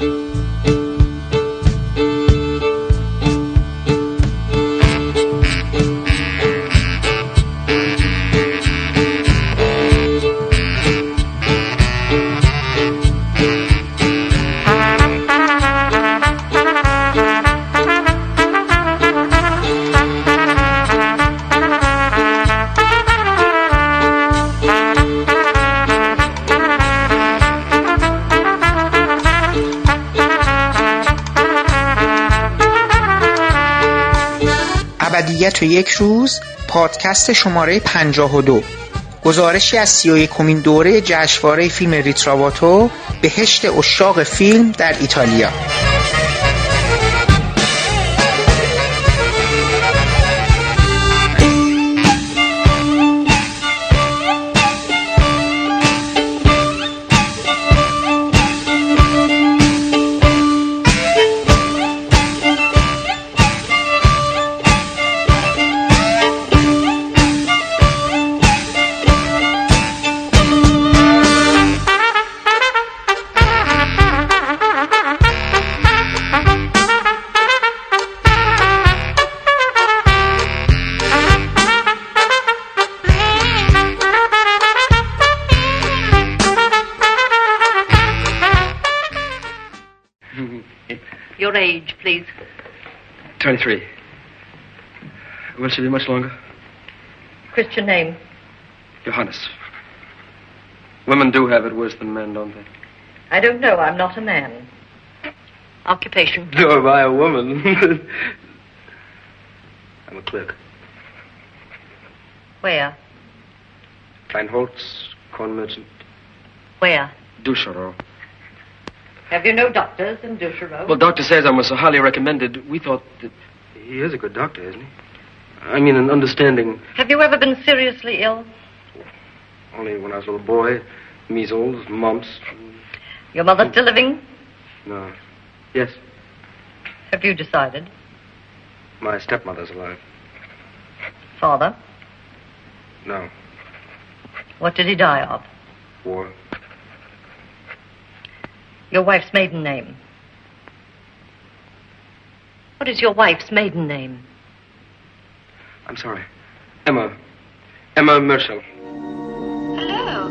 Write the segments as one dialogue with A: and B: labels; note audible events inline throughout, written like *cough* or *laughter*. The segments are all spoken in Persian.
A: ابدیت یک روز پادکست شماره 52 گزارشی از سی و یکمین دوره جشنواره فیلم ریتراواتو بهشت اشاق فیلم در ایتالیا.
B: 23. Will she be much longer?
C: Christian name.
B: Johannes. Women do have it worse than men, don't they?
C: I don't know. I'm not a man. Occupation. *laughs*
B: Nor am I a woman. *laughs* I'm a clerk.
C: Where?
B: Kleinholz, corn merchant,
C: Where?
B: Duchereau.
C: Have you no doctors in Duchereau?
B: Well, Dr. says I was so highly recommended. We thought that. He is a good doctor, isn't he? I mean, an understanding.
C: Have you ever been seriously ill?
B: Only when I was a little boy. Measles, mumps.
C: Your mother still living?
B: No. Yes,
C: Have you decided?
B: my stepmother's alive.
C: Father?
B: No.
C: What did he die of?
B: War.
C: Your wife's maiden name. What is your wife's maiden name?
B: I'm sorry. Emma. Emma Merschel.
D: Hello.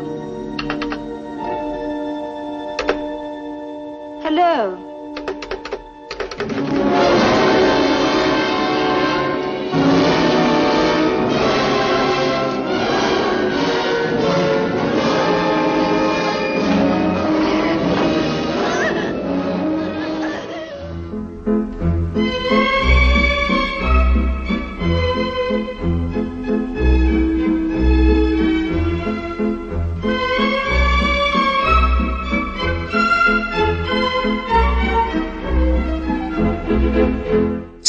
D: Hello.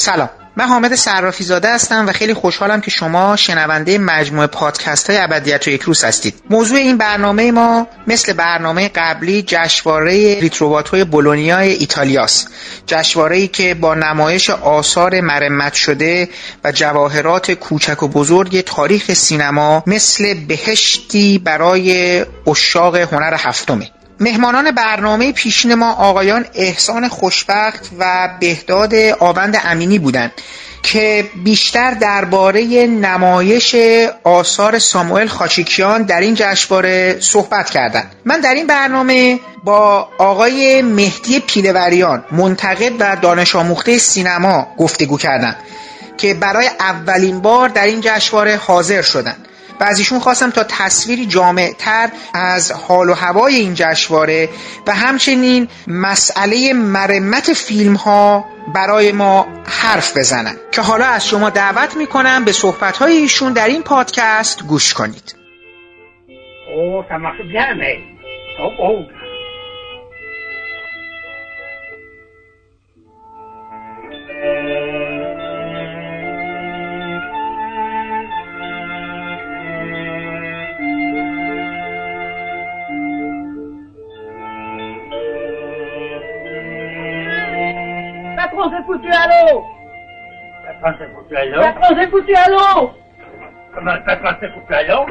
A: سلام. من حامد صرافی زاده هستم و خیلی خوشحالم که شما شنونده مجموعه پادکست های ابدیت و یک روز هستید. موضوع این برنامه ما مثل برنامه قبلی جشنواره ریتروواتوی بولونیا ایتالیاست. جشنواره‌ای که با نمایش آثار مرمت شده و جواهرات کوچک و بزرگ تاریخ سینما مثل بهشتی برای اشاق هنر هفتمه. مهمانان برنامه پیشین ما آقایان احسان خوشبخت و بهداد آوند امینی بودند که بیشتر درباره نمایش آثار ساموئل خاچیکیان در این جشنواره صحبت کردند. من در این برنامه با آقای مهدی پیلوریان منتقد و دانش آموخته سینما گفتگو کردم که برای اولین بار در این جشنواره حاضر شدند. و ایشون خواستم تا تصویری جامع تر از حال و هوای این جشنواره و همچنین مسئله مرمت فیلم ها برای ما حرف بزنن. که حالا از شما دعوت می‌کنم به صحبت های ایشون در این پادکست گوش کنید.
E: Oh, à l'eau. Est foutue à l'eau. Ta tante est foutue à l'eau. Comment est foutue à l'eau?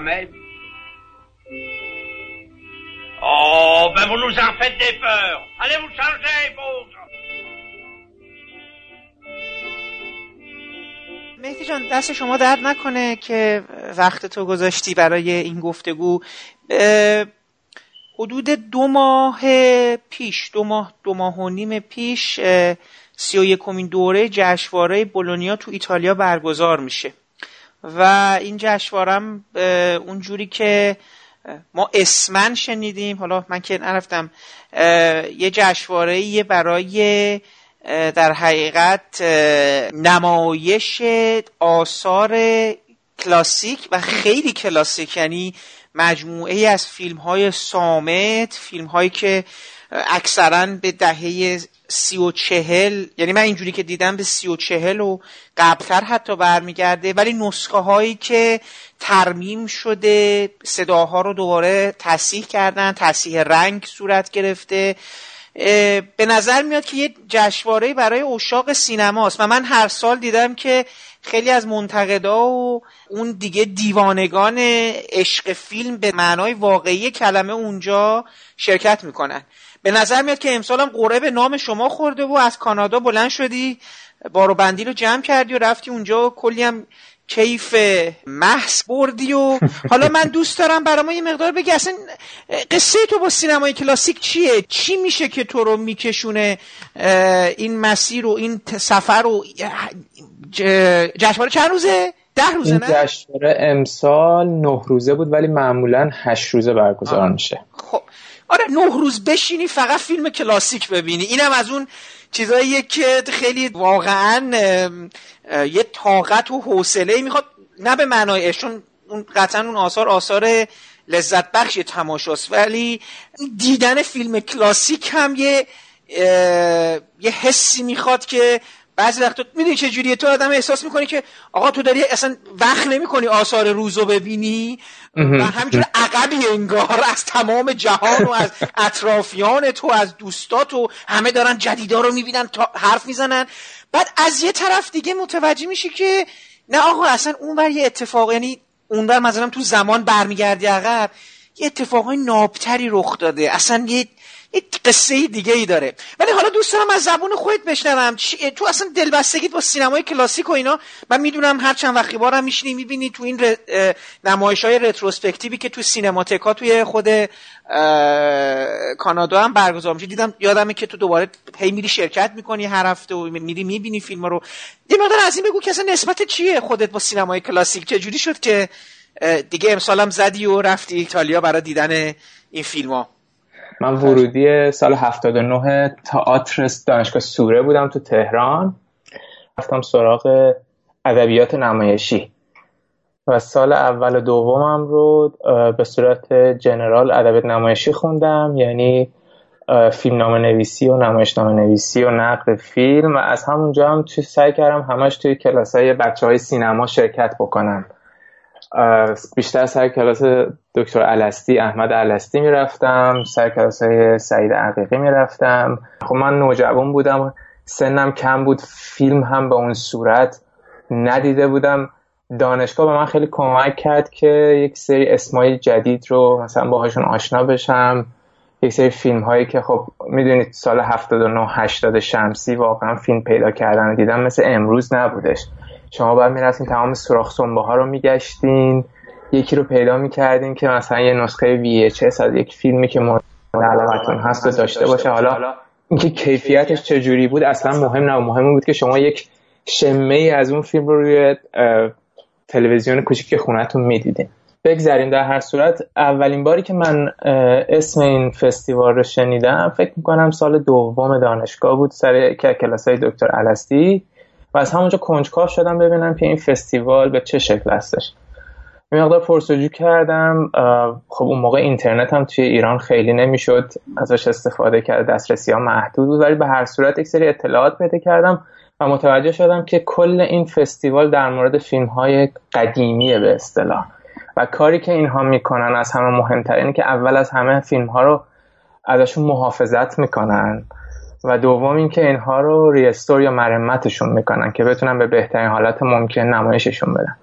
E: Même. Oh, ben vous nous en faites des peurs. Allez vous changer, vos...
F: مهدی جان دست شما درد نکنه که وقت تو گذاشتی برای این گفتگو حدود دو ماه پیش دو ماه دو ماه و نیم پیش سی و یکمین دوره جشنواره بولونیا تو ایتالیا برگزار میشه و این جشنوارم اونجوری که ما اسمن شنیدیم. حالا من که نرفتم یه جشنواره برای در حقیقت نمایش آثار کلاسیک و خیلی کلاسیک. یعنی مجموعه از فیلم های سامت فیلم هایی که اکثرا به دهه سی و چهل یعنی من اینجوری که دیدم به سی و چهل و قبلتر حتی برمیگرده ولی نسخه هایی که ترمیم شده صداها رو دوباره تصیح کردن تصیح رنگ صورت گرفته. به نظر میاد که یه جشنواره برای اشاق سینماست. و من هر سال دیدم که خیلی از منتقدا و اون دیگه دیوانگان عشق فیلم به معنای واقعی کلمه اونجا شرکت می‌کنن. به نظر میاد که امسال هم قره به نام شما خورده و از کانادا بلند شدی بارو بندی رو جمع کردی و رفتی اونجا کلی هم کیف محض بردی و حالا من *laughs* دوست دارم برای ما یه مقدار بگی. اصلا قصه تو با سینمای کلاسیک چیه؟ چی میشه که تو رو میکشونه این مسیر و این سفر و جشنواره چند روزه؟ ده روزه
G: نه؟ جشنواره امسال نه روزه بود ولی معمولا هشت روزه برگزار میشه.
F: خب. آره نه روز بشینی فقط فیلم کلاسیک ببینی. اینم از اون چیزاییه که خیلی واقعا یه طاقت و حوصله می‌خواد. نه به معنای چون اون قطعا اون آثار آثار لذت بخش تماشاست. ولی دیدن فیلم کلاسیک هم یه یه حسی می‌خواد که بعضی وقتا می‌دونی چه جوریه؟ تو آدم احساس می‌کنی که آقا تو داری اصلا وقت نمی‌کنی آثار روزو ببینی و همینجور عقبی انگار از تمام جهان و از *laughs* اطرافیان تو از دوستات و همه دارن جدیدا رو می‌بینن تا حرف می‌زنن. بعد از یه طرف دیگه متوجه میشی که نه آقا اصلا اون بر یه اتفاق یعنی اون بر مثلا تو زمان برمیگردی عقب یه اتفاقای نابتری رخ داده. اصلا یه یه قصه دیگه ای داره. ولی حالا دوست دارم از زبون خودت بشنوم. تو اصلا دلبستگیت با سینمای کلاسیک و اینا من می‌دونم هر چند وقتی بارم میشینی می‌بینی تو این نمایش های رتروسپکتیوی که تو سینماتکا توی خود کانادا هم برگزار میشه. دیدم یادمه که تو دوباره هی میری شرکت می‌کنی هر هفته و میری می‌بینی فیلم رو. یه مقدار از این بگو که اصلا نسبت چیه خودت با سینمای کلاسیک؟ چه جوری شد که دیگه امسالم زدی و رفتی ایتالیا برای دیدن این فیلم ها
G: من ورودی سال 79 تئاتر دانشگاه سوره بودم تو تهران. رفتم سراغ ادبیات نمایشی. و سال اول و دومم رو به صورت جنرال ادبیات نمایشی خوندم. یعنی فیلم نام نویسی و نمایش نام نویسی و نقد فیلم. و از همونجا هم سعی کردم همش توی کلاس های بچه های سینما شرکت بکنم. بیشتر سر کلاس دکتر علستی احمد علستی می‌رفتم. سر کلاس های سعید عقیقی می‌رفتم. خب من نوجوان بودم. سنم کم بود. فیلم هم به اون صورت ندیده بودم. دانشگاه به من خیلی کمک کرد که یک سری اسمای جدید رو مثلا باهاشون آشنا بشم. یک سری فیلم هایی که خب می‌دونید سال 79 80 شمسی واقعا فیلم پیدا کردن و دیدم. مثل امروز نبودش. شما باید می‌رفتین تمام سوراخ سنبه ها رو میگشتین. یکی رو پیدا می‌کردین که مثلا یه نسخه VHS از یک فیلمی که مورد علاقتون هست داشته باشه. حالا اینکه کیفیتش چجوری بود اصلا مهم نه مهم بود که شما یک شمه ای از اون فیلم رو روی تلویزیون کوچیک خونهتون می‌دیدین. بگذاریم در هر صورت. اولین باری که من اسم این فستیوال رو شنیدم فکر می‌کنم سال دوم دانشگاه بود سر کلاس های دکتر علستی و از همونجا کنجکاو شدم ببینم که این فستیوال به چه شکل هستش. یه مقدار پرسجو کردم خب اون موقع اینترنت هم توی ایران خیلی نمی‌شد ازش استفاده کرد دسترسی ها محدود بود ولی به هر صورت یک سری اطلاعات پیدا کردم و متوجه شدم که کل این فستیوال در مورد فیلم های قدیمیه به اصطلاح. و کاری که اینها می‌کنن از همه مهمتر اینه که اول از همه فیلم ها رو ازشون محافظت می‌کنن. و دوم اینکه اینها رو ریستور یا مرمتشون می‌کنن که بتونن به بهترین حالت ممکن نمایششون بدن.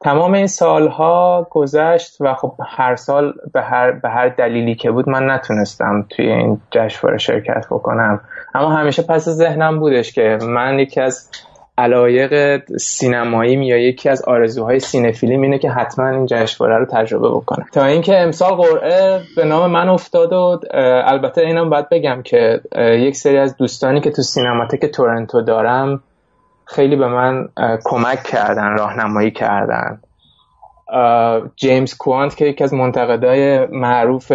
G: تمام این سالها گذشت و خب هر سال به هر, به هر دلیلی که بود من نتونستم توی این جشنواره شرکت بکنم. اما همیشه پس ذهنم بودش که من یکی از علایق سینمایی یا یکی از آرزوهای سینفیلم اینه که حتما این جشنواره رو تجربه بکنم تا اینکه امسال قرعه به نام من افتاد و البته اینم باید بگم که یک سری از دوستانی که تو سینماتک تورنتو دارم خیلی به من کمک کردن راهنمایی کردن. جیمز کوانت که یکی از منتقدای معروف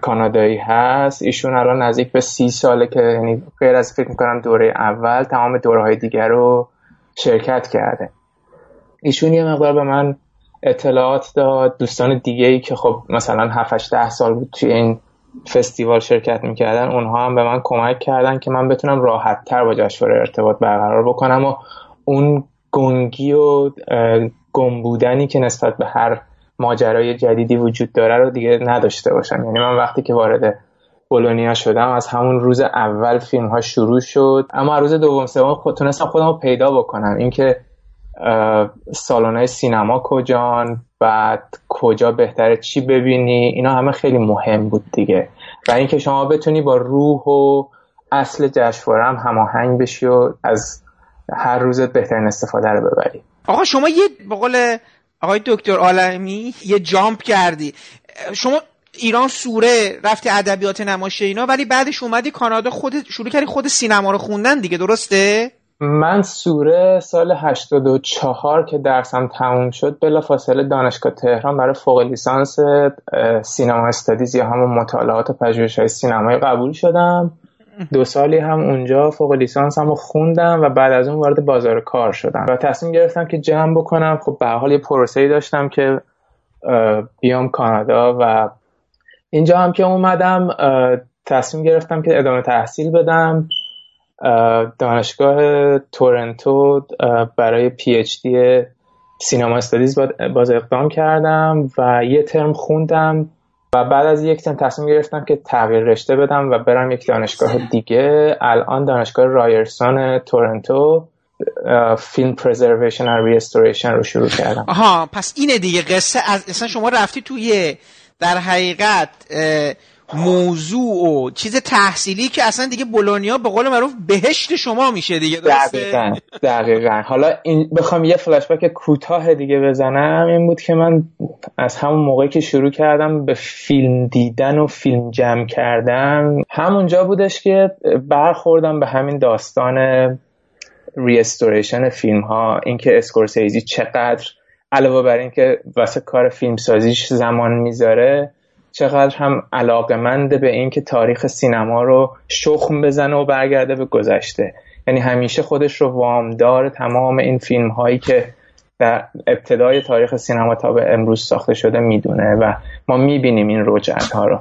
G: کانادایی هست ایشون الان نزدیک به سی ساله که یعنی غیر از فکر می‌کنم دوره اول تمام دوره های دیگر رو شرکت کرده. ایشون یه مقدار به من اطلاعات داد دوستان دیگه ای که خب مثلا 7 ده سال بود توی این فستیوال شرکت می‌کردن اونها هم به من کمک کردن که من بتونم راحت تر با جشنواره ارتباط برقرار بکنم و اون گنگی و گم بودنی که نسبت به هر ماجرای جدیدی وجود داره رو دیگه نداشته باشم. یعنی من وقتی که وارد بولونیا شدم از همون روز اول فیلم ها شروع شد. اما روز دوم سوم خود تونستم خودم رو پیدا بکنم. اینکه سالن های سینما کجان بعد کجا بهتره چی ببینی اینا همه خیلی مهم بود دیگه. و اینکه شما بتونی با روح و اصل جشنواره هم هماهنگ بشی و از هر روز بهترین استفاده رو ببری.
F: آقا شما یه بقول آقای دکتر عالمی یه جامپ کردی. شما ایران سوره رفتی ادبیات نمایش اینا ولی بعدش اومدی کانادا خود شروع کردی خود سینما رو خوندن دیگه درسته؟
G: من سوره سال 84 که درسم تموم شد بلا فاصله دانشگاه تهران برای فوق لیسانس سینما استادیز یا همون مطالعات و پژوهش های سینمایی قبول شدم. دو سالی هم اونجا فوق لیسانس هم خوندم و بعد از اون وارد بازار کار شدم. و تصمیم گرفتم که جمع بکنم. خب به حال یه پروسه داشتم که بیام کانادا و اینجا هم که اومدم تصمیم گرفتم که ادامه تحصیل بدم. دانشگاه تورنتو برای PhD cinema studies باز اقدام کردم و یه ترم خوندم. و بعد از یک ترم تصمیم گرفتم که تغییر رشته بدم و برم یک دانشگاه دیگه. الان دانشگاه رایرسون تورنتو film preservation و restoration رو شروع کردم.
F: آها پس اینه دیگه. قصه از اصلا شما رفتی توی در حقیقت موضوع و چیز تحصیلی که اصلا دیگه بولونیا به قول معروف بهشت شما میشه دیگه
G: دقیقا دقیقا. حالا این بخوام یه فلشبک کوتاه دیگه بزنم این بود که من از همون موقعی که شروع کردم به فیلم دیدن و فیلم جمع کردن همونجا بودش که برخوردم به همین داستان restoration فیلم ها اینکه اسکورسیزی چقدر علاوه بر اینکه واسه کار فیلم سازیش زمان می‌ذاره چقدر هم علاقمنده به اینکه تاریخ سینما رو شخم بزنه و برگرده به گذشته. یعنی همیشه خودش رو وامدار تمام این فیلم هایی که در ابتدای تاریخ سینما تا به امروز ساخته شده می‌دونه و ما می‌بینیم این رجعت ها رو.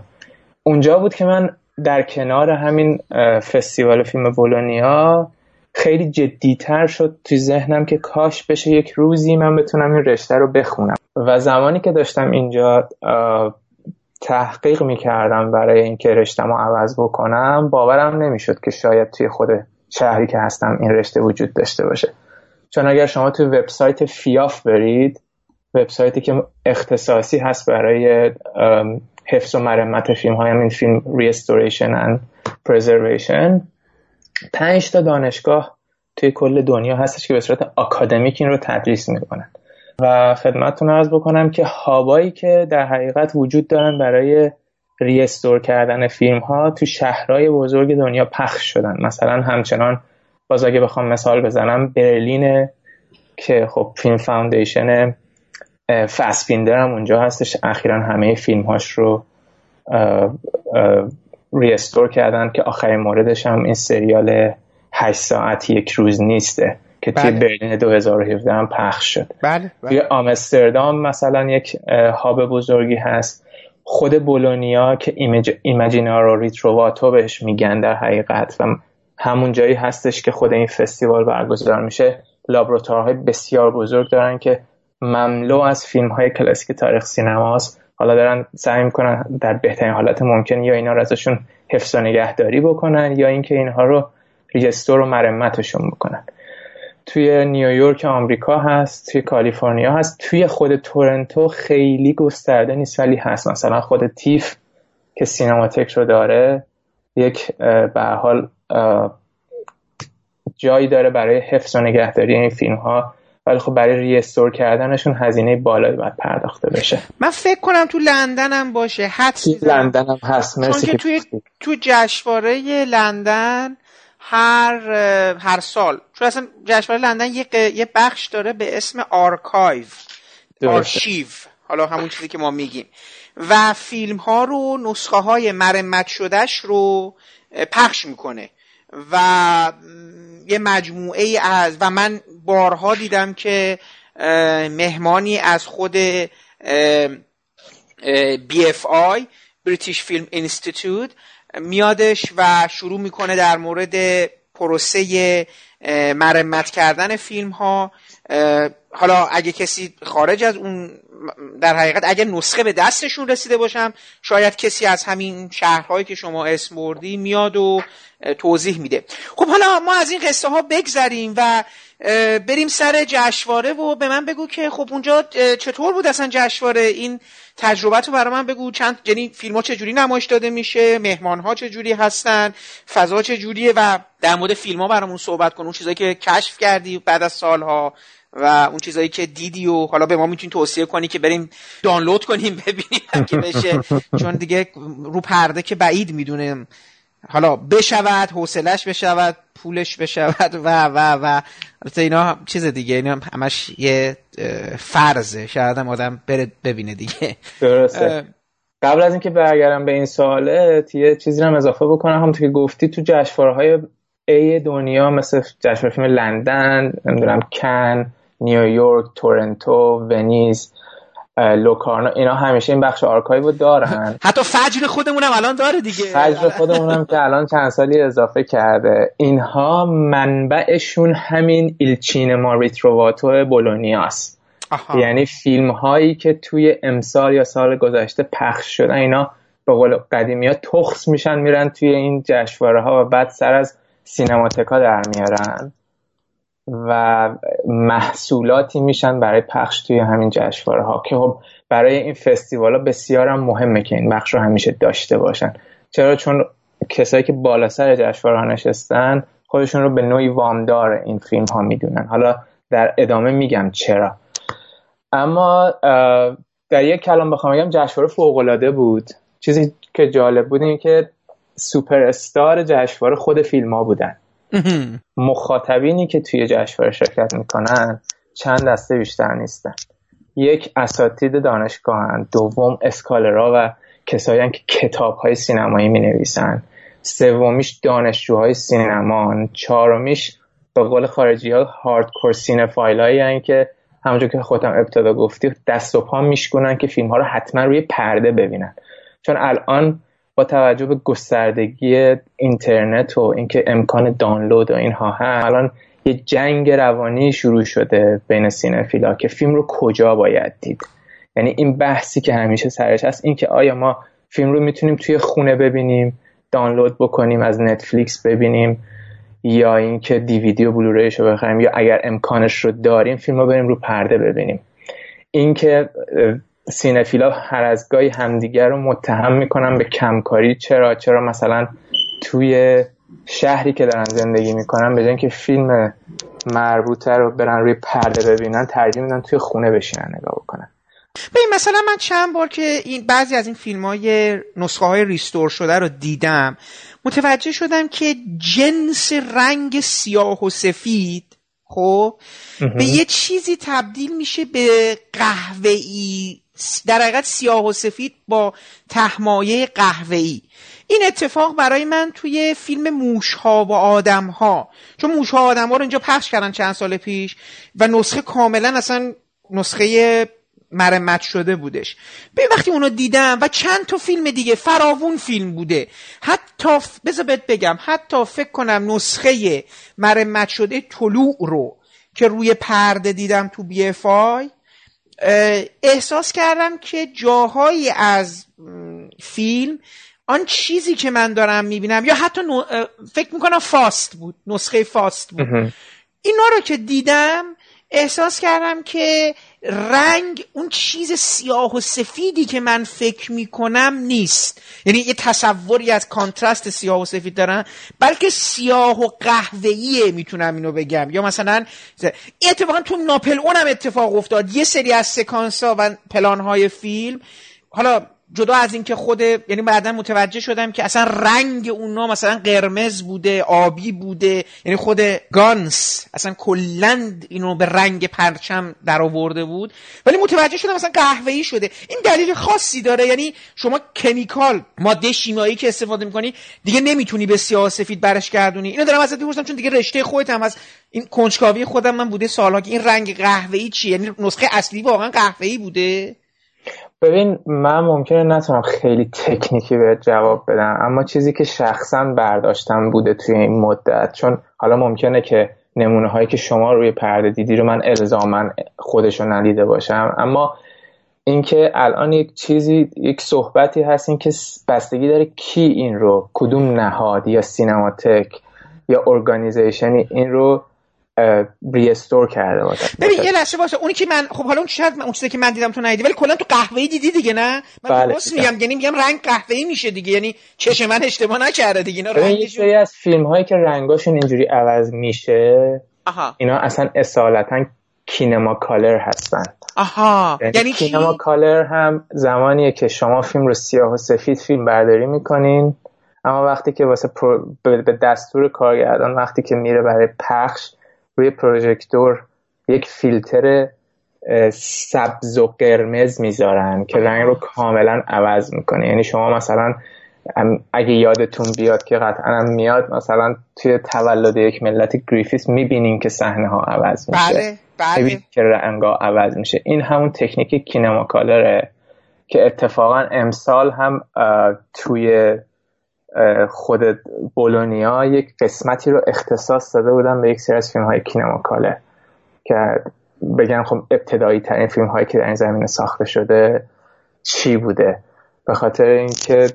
G: اونجا بود که من در کنار همین فستیوال فیلم بولونیا خیلی جدیتر شد تو ذهنم که کاش بشه یک روزی من بتونم این رشته رو بخونم. و زمانی که داشتم اینجا تحقیق می‌کردم برای اینکه رشتم رو عوض بکنم باورم نمی‌شد که شاید توی خود شهری که هستم این رشته وجود داشته باشه. چون اگر شما توی وبسایت فیاف برید وبسایتی که اختصاصی هست برای حفظ و مرمت فیلم های همین film restoration and preservation پنج تا دانشگاه توی کل دنیا هستش که به صورت اکادمیک این رو تدریس می‌کنن. و خدمتتون عرض بکنم که hub هایی که در حقیقت وجود دارن برای restore کردن فیلم ها تو شهرهای بزرگ دنیا پخش شدن. مثلا همچنان باز اگه بخوام مثال بزنم برلین که خب film foundation فسپیندر هم اونجا هستش اخیرا همه فیلم هاش رو ریستور کردن که آخرین موردش هم این سریال 8 ساعت یک روز نیسته. که توی بله. برلین 2017 هم پخش شد
F: بله,
G: بله. توی آمستردام مثلا یک هاب بزرگی هست. خود بولونیا که ایمج... ایمجینارو ریتروواتو بهش میگن در حقیقت و همون جایی هستش که خود این فستیوال برگزار میشه. لابراتوارهای بسیار بزرگ دارن که مملو از فیلم های کلاسیک تاریخ سینماست. حالا دارن سعی می‌کنن در بهترین حالت ممکن یا اینا رو ازشون حفظ و نگهداری بکنن یا اینکه اینها رو ریجستور و مرمتشون بکنن. توی نیویورک آمریکا هست توی کالیفرنیا هست. توی خود تورنتو خیلی گسترده نیست ولی هست. مثلا خود تیف که سینماتک رو داره یک به حال جایی داره برای حفظ و نگهداری این فیلم ها ولی خب برای restore کردنشون هزینه بالایی باید پرداخته بشه.
F: من فکر کنم تو لندن هم باشه. حدس
G: لندن هم هست.
F: مرسی چون که توی تو جشنواره لندن هر هر سال. چون اصلا جشنواره لندن یه, یه بخش داره به اسم آرکایو. آرشیو. حالا همون چیزی که ما میگیم. و فیلم ها رو نسخه های مرمت شدهش رو پخش می‌کنه. و یه مجموعه از و من بارها دیدم که مهمانی از خود BFI بریتیش فیلم اینستیتوت میادش و شروع می‌کنه در مورد پروسه مرمت کردن فیلم ها حالا اگه کسی خارج از اون در حقیقت اگه نسخه به دستشون رسیده باشم شاید کسی از همین شهرهایی که شما اسم بردی میاد و توضیح میده. خب حالا ما از این قصه ها بگذریم و بریم سر جشواره و به من بگو که خب اونجا چطور بود اصلا جشواره این تجربه رو برای من بگو. چند یعنی فیلم ها چجوری نمایش داده میشه؟ مهمان ها چجوری هستن؟ فضا چجوریه؟ و در مورد فیلم ها برامون صحبت کن. اون چیزایی که کشف کردی بعد از سالها. و اون چیزایی که دیدی و حالا به ما می‌تونی توصیه کنی که بریم دانلود کنیم *laughs* ببینیم که *laughs* بشه. چون دیگه رو پرده که بعید می‌دونیم حالا بشود حوصلش بشود پولش بشود و و و. البته اینا چیز دیگه اینا همش یه فرضه. شاید هم آدم بره ببینه دیگه.
G: درسته. قبل از اینکه برگردم به این سوالت یه چیزی هم اضافه بکنم. هم که گفتی تو جشنواره‌های ای دنیا مثل جشنواره فیلم لندن نمی‌دونم کن نیویورک تورنتو ونیز لوکارنو اینا همیشه این بخش آرکایو دارن. *laughs*
F: حتی فجر خودمون هم الان داره دیگه.
G: فجر خودمون هم که الان چند سالی اضافه کرده. اینها منبعشون همین Il Cinema Ritrovato بولونیاست. یعنی فیلم هایی که توی امسال یا سال گذشته پخش شدن اینا به قول قدیمی ها تخص میشن میرن توی این جشنواره ها و بعد سر از سینماتکا در میارن. و محصولاتی میشن برای پخش توی همین جشنواره ها که خب برای این فستیوال ها بسیار هم مهمه که این بخش رو همیشه داشته باشن. چرا؟ چون کسایی که بالا سر جشنواره ها نشستن خودشون رو به نوعی وامدار این فیلم ها می‌دونن. حالا در ادامه میگم چرا. اما در یک کلام بخوام بگم جشنواره فوق العاده بود. چیزی که جالب بود این که سوپر استار جشنواره خود فیلم ها بودن. مخاطبینی که توی جشنواره شرکت می‌کنن چند دسته بیشتر نیستن. یک اساتید دانشگاهن دوم اسکالرا و کسایی که کتاب های سینمایی می نویسن سومیش دانشجوهای سینمان چهارمیش به قول خارجی ها هاردکور سینفایل هایی که همونجور که خودم ابتدا گفتی دست و پا میشکنن که فیلم ها رو حتما روی پرده ببینن. چون الان با توجه به گستردگی اینترنت و اینکه امکان دانلود و اینها هست الان یه جنگ روانی شروع شده بین سینفیلا که فیلم رو کجا باید دید. یعنی این بحثی که همیشه سرش هست اینکه آیا ما فیلم رو می‌تونیم توی خونه ببینیم دانلود بکنیم از نتفلیکس ببینیم یا اینکه دیویدی و بلوریش رو بخریم یا اگر امکانش رو داریم فیلم رو بریم رو پرده ببینیم. اینکه سینفیلا هر از گاهی همدیگر رو متهم می‌کنن به کمکاری. چرا؟ چرا مثلا توی شهری که دارن زندگی می‌کنن به که فیلم مربوطه رو برن روی پرده ببینن ترجیح میدن توی خونه بشینن نگاه بکنن.
F: ببین مثلا من چند بار که این بعضی از این فیلم های نسخه های ریستور شده رو دیدم متوجه شدم که جنس رنگ سیاه و سفید خب به یه چیزی تبدیل میشه به قهوه‌ای. در حقیقت سیاه و سفید با تهمایه قهوه‌ای. این اتفاق برای من توی فیلم موشها و آدمها. چون موشها و آدمها رو اینجا پخش کردن چند سال پیش و نسخه کاملا اصلا نسخه مرمت شده بودش. به وقتی اونو دیدم و چند تا فیلم دیگه فراوون فیلم بوده. حتی بذار بهت بگم حتی فکر کنم نسخه مرمت شده طلوع رو که روی پرده دیدم تو بی افای احساس کردم که جاهایی از فیلم آن چیزی که من دارم می‌بینم یا حتی فکر می‌کنم فاست بود نسخه فاست بود. اینا رو که دیدم احساس کردم که رنگ اون چیز سیاه و سفیدی که من فکر می‌کنم نیست. یعنی یه تصوری از کانترست سیاه و سفید دارن بلکه سیاه و قهوه‌ایه می‌تونم اینو بگم. یا مثلا اتفاقا تو ناپل اونم اتفاق افتاد. یه سری از سکانس ها و پلان های فیلم حالا جدا از اینکه خود یعنی بعدا متوجه شدم که اصلا رنگ اونا مثلا قرمز بوده آبی بوده یعنی خود گانس اصلا کلند اینو به رنگ پرچم در آورده بود. ولی متوجه شدم مثلا قهوه‌ای شده. این دلیل خاصی داره. یعنی شما کمیکال ماده شیمیایی که استفاده می‌کنی دیگه نمی‌تونی به سیاه سفید برش گردونی. اینو دارم ازت می‌پرسم چون دیگه رشته خودت هم از این کنجکاوی خودم من بوده سالها که این رنگ قهوه‌ای چیه؟ یعنی نسخه اصلی واقعا قهوه‌ای بوده؟
G: ببین من ممکنه نتونم خیلی تکنیکی به جواب بدم اما چیزی که شخصا برداشتم بوده توی این مدت چون حالا ممکنه که نمونه هایی که شما روی پرده دیدی رو من الزاما خودشو ندیده باشم. اما اینکه الان یک چیزی یک صحبتی هست این که بستگی داره کی این رو کدوم نهاد یا سینماتک یا ارگانیزیشنی این رو ریستور کرده باشه.
F: ببین یه لحظه باشه اونی که من خب حالا اون شاید اون چیزی که من دیدم تو ندیدی ولی کلا تو قهوه‌ای دیدی دیگه نه؟ من
G: بله
F: میگم یعنی میگم رنگ قهوه‌ای میشه دیگه یعنی چش من اشتباه نکرده دیگه اینا
G: رنگش سری از فیلم هایی که رنگاشون اینجوری عوض میشه
F: آها.
G: اینا اصلا اصالتا Kinemacolor هستن.
F: آها.
G: یعنی, یعنی Kinema color هم زمانیه که شما فیلم رو سیاه و سفید فیلم برداری می‌کنین اما وقتی که واسه به دستور کارگردان وقتی که میره برای پخش روی پروژکتور یک فیلتر سبز و قرمز می‌ذارن که رنگ رو کاملا عوض می‌کنه. یعنی شما مثلا اگه یادتون بیاد که قطعا هم میاد مثلا توی تولد یک ملت گریفیس می‌بینین که صحنه ها عوض میشه.
F: بله بله.
G: که رنگا عوض میشه. این همون تکنیک کینما کالره که اتفاقا امسال هم توی خود بولونیا یک قسمتی رو اختصاص داده بودن به یک سری از فیلم های کینماکاله که بگن خب ابتدایی ترین فیلم هایی که در این زمینه ساخته شده چی بوده؟ به خاطر اینکه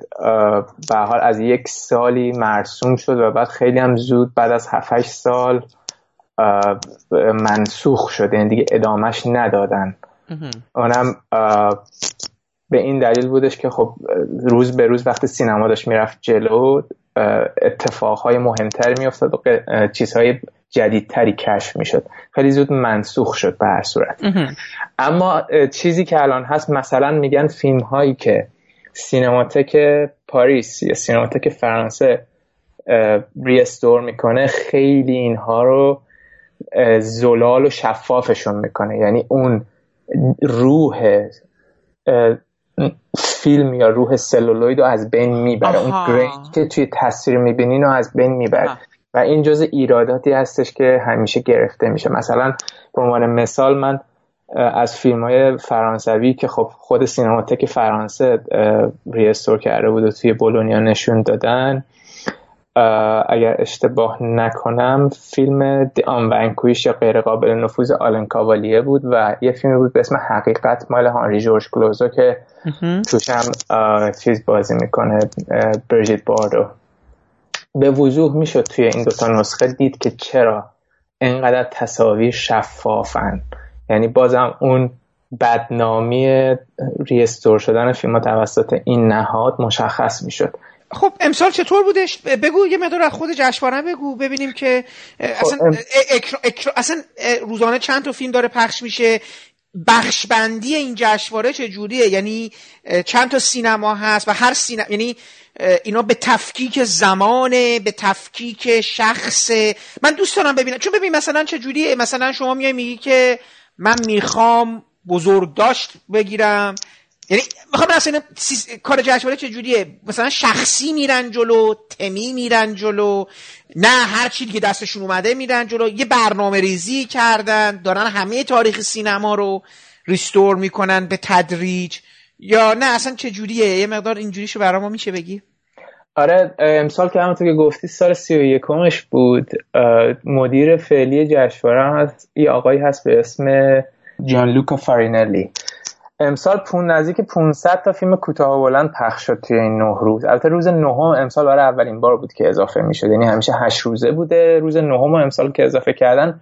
G: به حال از یک سالی مرسوم شد و بعد خیلی هم زود بعد از 7 سال منسوخ شده یعنی دیگه ادامش ندادن. اونم به این دلیل بودش که خب روز به روز وقتی سینما داشت می‌رفت جلو اتفاقهای مهمتری میافتاد و چیزهای جدیدتری کشف می‌شد. خیلی زود منسوخ شد به هر صورت. اما چیزی که الان هست مثلا میگن فیلم هایی که سینماتک پاریس یا سینماتک فرانسه restore می‌کنه خیلی اینها رو زلال و شفافشون می‌کنه. یعنی اون روح فیلم یا روح سلولوید رو از بین می‌بره. اون grain که توی تصویر می‌بینین رو از بین می‌بره. و این جزء ایراداتی هستش که همیشه گرفته میشه. مثلا به عنوان مثال من از فیلم های فرانسوی که خب خود سینماتک فرانسه ریستور کرده بود و توی بولونیا نشون دادن. اگر اشتباه نکنم فیلم دی آن ونکویش یا غیر قابل نفوذ آلن کاوالیه بود و یه فیلم بود به اسم حقیقت مال هانری جورج کلوزو که توش هم چیز بازی می‌کنه برژیت باردو. به وضوح می‌شد توی این دوتا نسخه دید که چرا اینقدر تصاویر شفافن. یعنی بازم اون بدنامی ریستور شدن فیلم توسط این نهاد مشخص می‌شد.
F: خب امسال چطور بودش؟ بگو یه مقدار از خود جشنواره بگو ببینیم که اصلا, خب اصلا روزانه چند تا فیلم داره پخش میشه؟ بخش بندی این جشنواره چجوریه؟ یعنی چند تا سینما هست و هر سینما یعنی اینا به تفکیک زمانه به تفکیک شخص من دوست دارم ببینم. چون ببین مثلا چجوریه؟ مثلا شما میای میگی که من می‌خوام بزرگ داشت بگیرم. یعنی می‌خوام اصلا کار جشنواره چه جوریه مثلا شخصی میرن جلو تمی میرن جلو نه هر چی که دستشون اومده میرن جلو. یه برنامه ریزی کردن دارن همه تاریخ سینما رو ریستور می‌کنن به تدریج. یا نه اصلا چه جوریه یه مقدار اینجوریشو برای ما میشه بگی.
G: آره امسال که همونطور که گفتی سال سی و یکمش بود. مدیر فعلی جشنواره هست. یه آقایی هست به اسم جان لوکا فارینلی امسال پون نزدیک 500 تا فیلم کوتاه و بلند پخش شد توی این نه روز. البته روز نهم امسال برای اولین بار بود که اضافه می‌شد. یعنی همیشه 8 روزه بوده. روز نهم امسال که اضافه کردن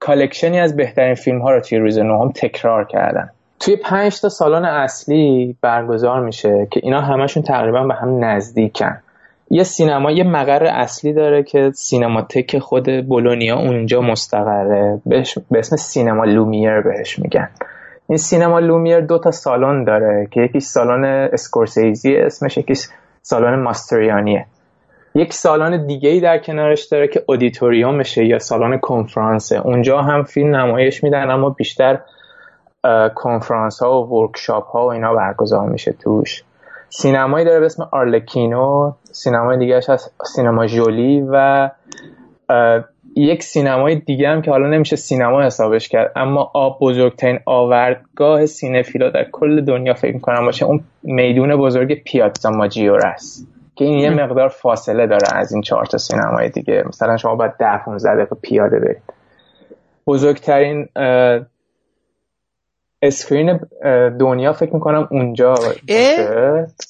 G: collection ی از بهترین فیلم ها رو توی روز نهم تکرار کردن. توی پنج تا سالن اصلی برگزار میشه که اینا همشون تقریبا به هم نزدیکن. یه سینما یه مقر اصلی داره که سینماتک خود بولونیا اونجا مستقره. به اسم سینما لومیر بهش میگن. این سینما لومیر دو تا سالن داره که یکی سالن اسکورسیزی اسمش یکی سالن ماستریانیه. یک سالن دیگه ای در کنارش داره که auditorium شه یا سالن کنفرانسه. اونجا هم فیلم نمایش میدن اما بیشتر کنفرانس ها و workshop ها و اینا برگزار میشه توش. سینمایی داره به اسم آرلکینو سینمای دیگه هست سینما جولی و یک سینمای دیگه هم که حالا نمیشه سینما حسابش کرد اما آب بزرگترین آوردگاه cinephile ا در کل دنیا فکر می‌کنم باشه اون میدون بزرگ پیاتزا ماجیور است. که این یه مقدار فاصله داره از این چهار تا سینمای دیگه. مثلا شما باید ده 15 دقیقه پیاده برید. بزرگترین screen دنیا فکر می‌کنم اونجا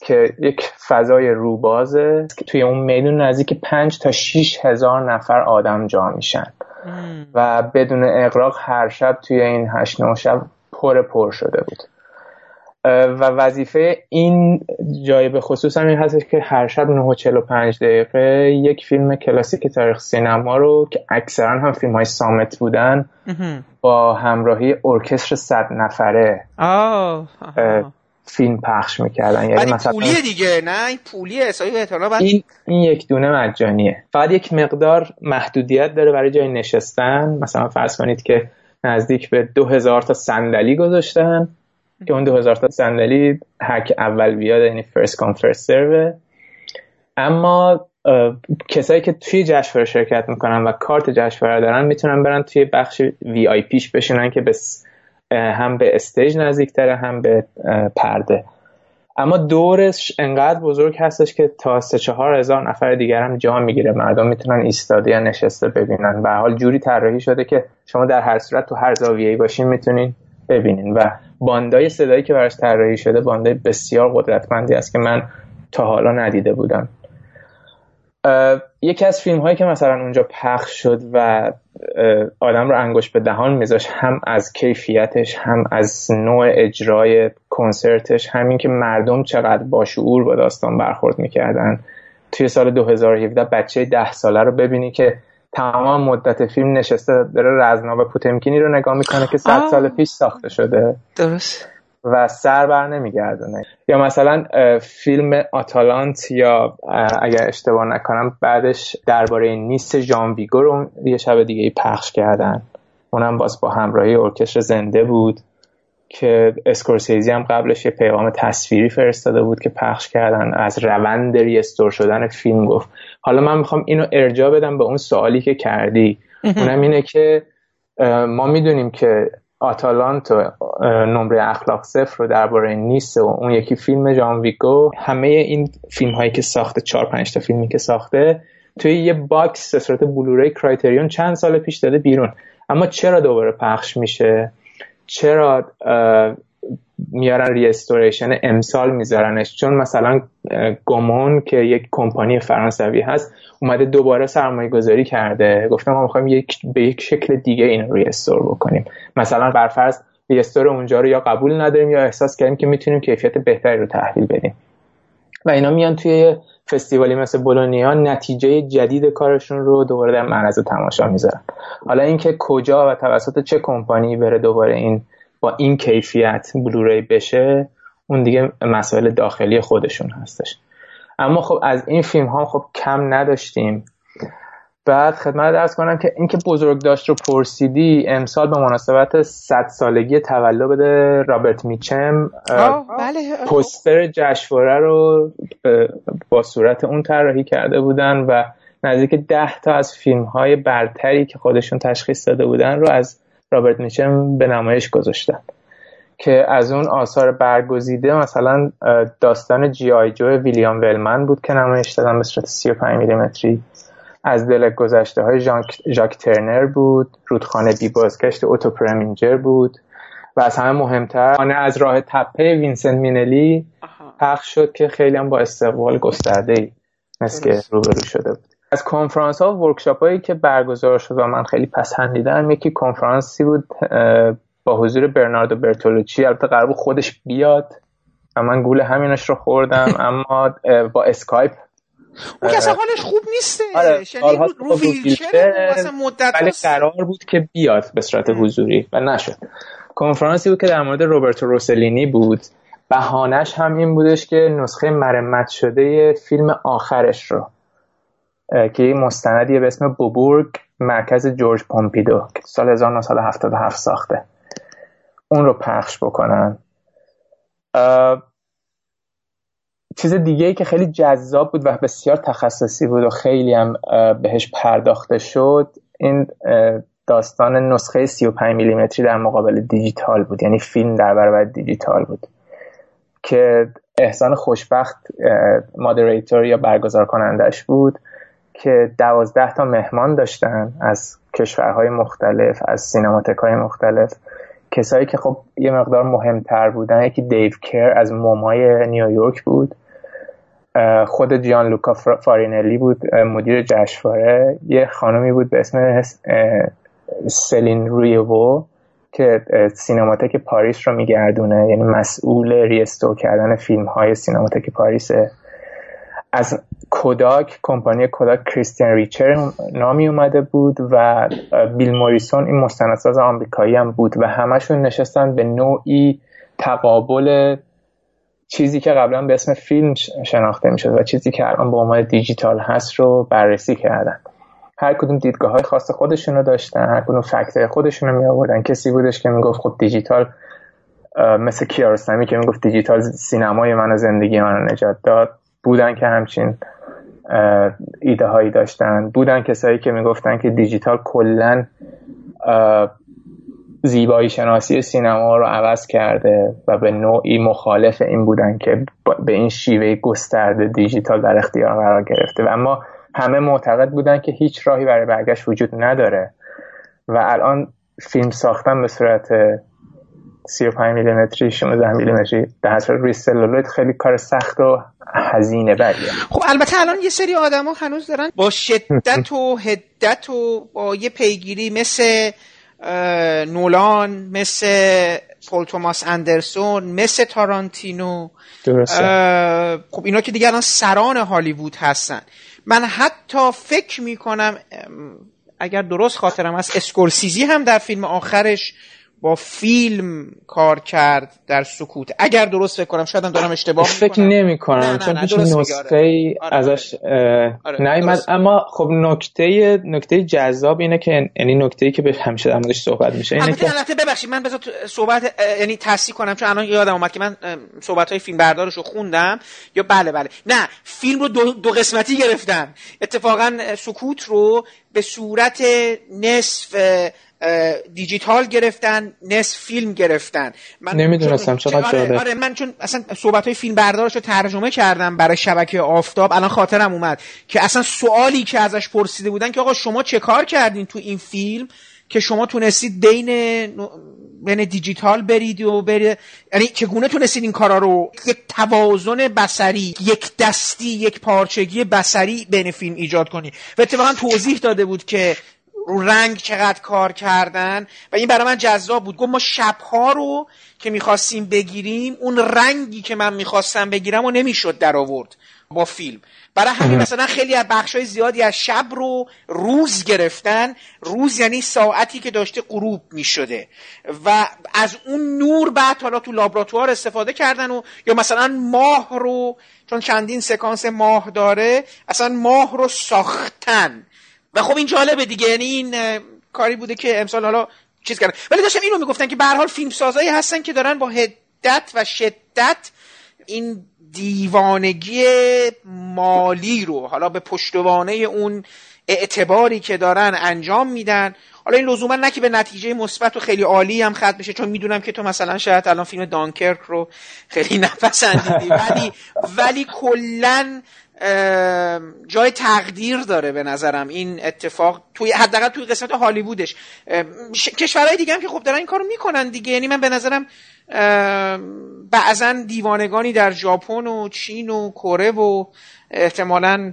G: که یک فضای روبازه که توی اون میدون نزدیک پنج تا 6 هزار نفر آدم جا میشن. و بدون اغراق هر شب توی این هشت نه شب پر پر شده بود. و وظیفه این جای به خصوص هم این هست که هر شب 9.45 دقیقه یک فیلم کلاسیک تاریخ سینما رو که اکثرا هم فیلم های صامت بودن با همراهی ارکستر صد نفره فیلم پخش می‌کردن.
F: یعنی مثلا پولیه دیگه نه؟ این پولیه بعد...
G: این این یک دونه مجانیه. فقط یک مقدار محدودیت داره برای جای نشستن. مثلا فرض کنید که نزدیک به دو هزار تا صندلی گذاشتن. که اون 2000 تا صندلی هر اول بیاد یعنی first come first serve اما کسایی که توی جشنواره شرکت می‌کنن و کارت جشنواره دارن می‌تونن برن توی بخش VIP ش بشینن که بس هم به استیج نزدیکتره هم به پرده. اما دورش انقدر بزرگ هستش که تا سه چهار هزار نفر دیگر هم جا می‌گیره. مردم می‌تونن ایستاده یا نشسته ببینن و حال جوری طراحی شده که شما در هر صورت تو هر زاویه‌ای باشین می‌تونین ببینین و باندای صدایی که براش طراحی شده باندای بسیار قدرتمندی است که من تا حالا ندیده بودم. یکی از فیلم هایی که مثلا اونجا پخش شد و آدم رو انگوش به دهان میذاش هم از کیفیتش هم از نوع اجرای کنسرتش همین که مردم چقدر با شعور با داستان برخورد می‌کردن. توی سال 2017 بچه ده ساله رو ببینی که تمام مدت فیلم نشسته داره رزنا و پوتمکینی رو نگاه می‌کنه که صد سال پیش ساخته شده.
F: درست.
G: و سر بر نمیگردونه. یا مثلا فیلم آتالانت یا اگر اشتباه نکنم بعدش درباره نیست ژان ویگو رو یه شب دیگه پخش کردن. اونم باز با همراهی ارکستر زنده بود که اسکورسیزی هم قبلش یه پیغام تصویری فرستاده بود که پخش کردن. از روند ریستور شدن فیلم گفت حالا من می‌خوام اینو ارجاع بدم به اون سوالی که کردی. اونم اینه که ما می‌دونیم که آتالانت و نمره اخلاق صفر رو درباره نیست و اون یکی فیلم جان ویگو همه این فیلم هایی که ساخته چهار پنج تا فیلمی که ساخته توی یه box به صورت Blu-ray کرایتریون چند سال پیش داده بیرون. اما چرا دوباره پخش میشه؟ چرا میارن restoration امسال میذارنش. چون مثلا گومون که یک کمپانی فرانسوی هست اومده دوباره سرمایه گذاری کرده. گفتم ما می‌خوایم یک به یک شکل دیگه این restore بکنیم. مثلا برفرض restore اونجا رو یا قبول نداریم یا احساس کردیم که می‌تونیم کیفیت بهتری رو تحویل بدیم. و اینا میان توی فستیوالی مثل بولونیا نتیجه جدید کارشون رو دوباره در معرض تماشا می‌ذارن. حالا اینکه کجا و توسط چه کمپانی بره دوباره این با این کیفیت بلوری بشه اون دیگه مسائل داخلی خودشون هستش اما خب از این فیلم ها خب کم نداشتیم بعد خدمت درس کنم که اینکه بزرگ داشت رو پرسیدی امسال به مناسبت 100 سالگی تولد رابرت میچم
F: بله.
G: پوستر جشنواره رو با صورت اون طراحی کرده بودن و نزدیک ده تا از فیلم های برتری که خودشون تشخیص داده بودن رو از رابرت میچم به نمایش گذاشتن. که از اون آثار برگزیده مثلا داستان جی آی جو ویلیام ولمن بود که نمایش دادن به صورت 35 میلیمتری. از دل گذشته های ژاک ترنر بود رودخانه بی بازگشت اوتو پرمینجر بود و از همه مهمتر آن از راه تپه وینسنت مینلی پخش شد که خیلی هم با استقبال گسترده ای مثل که روبرو شده بود. از کنفرانس ها و workshop هایی که برگزار شد و من خیلی پسندیدم یکی کنفرانسی بود با حضور برناردو برتولوچی. البته قرار خودش بیاد و من گول همینش رو خوردم *laughs* اما با اسکایپ.
F: اون که اصلا حالش خوب نیسته
G: آره
F: رو, رو ویلچر
G: ولی قرار بود که بیاد به صورت حضوری و نشد. کنفرانسی بود که در مورد روبرتو روسلینی بود. بهانش هم این بودش که نسخه مرمت شده فیلم آخرش رو که یه مستندیه به اسم بوبورگ مرکز جورج پومپیدو که سال 1977 ساخته. اون رو پخش بکنن. چیز دیگه ای که خیلی جذاب بود و بسیار تخصصی بود و خیلی هم بهش پرداخته شد این داستان نسخه 35 میلیمتری در مقابل دیجیتال بود. یعنی فیلم در برابر دیجیتال بود. که احسان خوشبخت مادریتور یا برگزار کنندش بود. که دوازده تا مهمان داشتن از کشورهای مختلف از سینماتک های مختلف. کسایی که خب یه مقدار مهمتر بودن یکی دیو کر از مومای نیویورک بود. خود جان لوکا فارینلی بود مدیر جشنواره. یه خانمی بود به اسم سلین رویوو که سینماتک پاریس رو میگردونه. یعنی مسئول restore کردن فیلم های سینماتک پاریسه. از کوداک کمپانی کوداک کریستیان ریچر نامی اومده بود و بیل موریسون این مستندساز آمریکایی هم بود و همشون نشستن به نوعی تقابل چیزی که قبلا به اسم فیلم شناخته می‌شد و چیزی که الان با عنوان دیجیتال هست رو بررسی کردن. هر کدوم دیدگاه های خاص خودشون رو داشتن هر کدوم فکتر خودشون رو می آوردن کسی بودش که می‌گفت خب دیجیتال مثل کیارستمی که می‌گفت دیجیتال سینمای من و زندگی من رو نجات داد. بودن که همچین ایده هایی داشتن. بودن کسایی که می‌گفتن که دیجیتال کلا زیبایی شناسی سینما رو عوض کرده و به نوعی مخالف این بودن که به این شیوه گسترده دیجیتال در اختیار قرار گرفته. و اما همه معتقد بودن که هیچ راهی برای برگشت وجود نداره. و الان فیلم ساختن به صورت 35 میلیمتری 16 میلیمتری. در صورت روی خیلی کار سخت و هزینه بریه
F: خب البته الان یه سری آدما هنوز دارن با شدت و هدت و با یه پیگیری مثل نولان مثل پول توماس اندرسون مثل تارانتینو. خب اینا که دیگه الان سران هالیوود هستن. من حتی فکر می‌کنم اگر درست خاطرم هست اسکورسیزی هم در فیلم آخرش با فیلم کار کرد در سکوت. اگر درست فکر کنم شاید دارم اشتباه
G: فکر نمی کنم چون هیچ نسخه ای آره. ازش آره. اما خب نکته نکته جذاب اینه که یعنی نکته ای که به همیشه در موردش صحبت میشه اینه
F: که البته ببخشید من بذار صحبت یعنی تصحیح کنم چون الان یادم اومد که من صحبت های فیلم بردارش رو خوندم. یا بله بله. نه فیلم رو دو, دو قسمتی گرفتن اتفاقا سکوت رو به صورت نصف دیجیتال گرفتن نصف فیلم گرفتن.
G: من نمی‌دونستم چقدر
F: آره, آره من چون اصلا صحبت های فیلم بردارش رو ترجمه کردم برای شبکه آفتاب الان خاطرم اومد که اصلا سوالی که ازش پرسیده بودن که آقا شما چه کار کردین تو این فیلم که شما تونستید بین بین دیجیتال برید و برید یعنی چگونه تونستید این کارا رو یک توازن بسری یک دستی یک پارچگی بسری بین فیلم ایجاد کنی؟ و اتفاقا توضیح داده بود که رو رنگ چقدر کار کردن و این برای من جذاب بود. گفت ما شبها رو که می‌خواستیم بگیریم اون رنگی که من می‌خواستم بگیرم و نمی‌شد در آورد با فیلم. برای همین مثلا خیلی از بخشای زیادی از شب رو روز گرفتن. روز یعنی ساعتی که داشته غروب می‌شده. و از اون نور بعد حالا تو لابراتوار استفاده کردن و یا مثلا ماه رو چون چندین سکانس ماه داره اصلا ماه رو ساختن. و خب این جالبه دیگه یعنی این کاری بوده که امسال حالا چیز کردن ولی داشتم اینو می‌گفتن که به حال فیلم سازایی هستن که دارن با هدت و شدت این دیوانگی مالی رو حالا به پشتوانه اون اعتباری که دارن انجام میدن. حالا این لزوما نه که به نتیجه مثبت و خیلی عالی هم ختم بشه چون می‌دونم که تو مثلا شاید الان فیلم دانکرک رو خیلی *laughs* نپسندیدی. ولی ولی کلا جای تقدیر داره به نظرم این اتفاق توی حداقل توی قسمت هالیوودش. کشورهای دیگه هم که خب دارن این کارو می‌کنن دیگه. یعنی من به نظرم بعضا دیوانگانی در ژاپن و چین و کره و احتمالا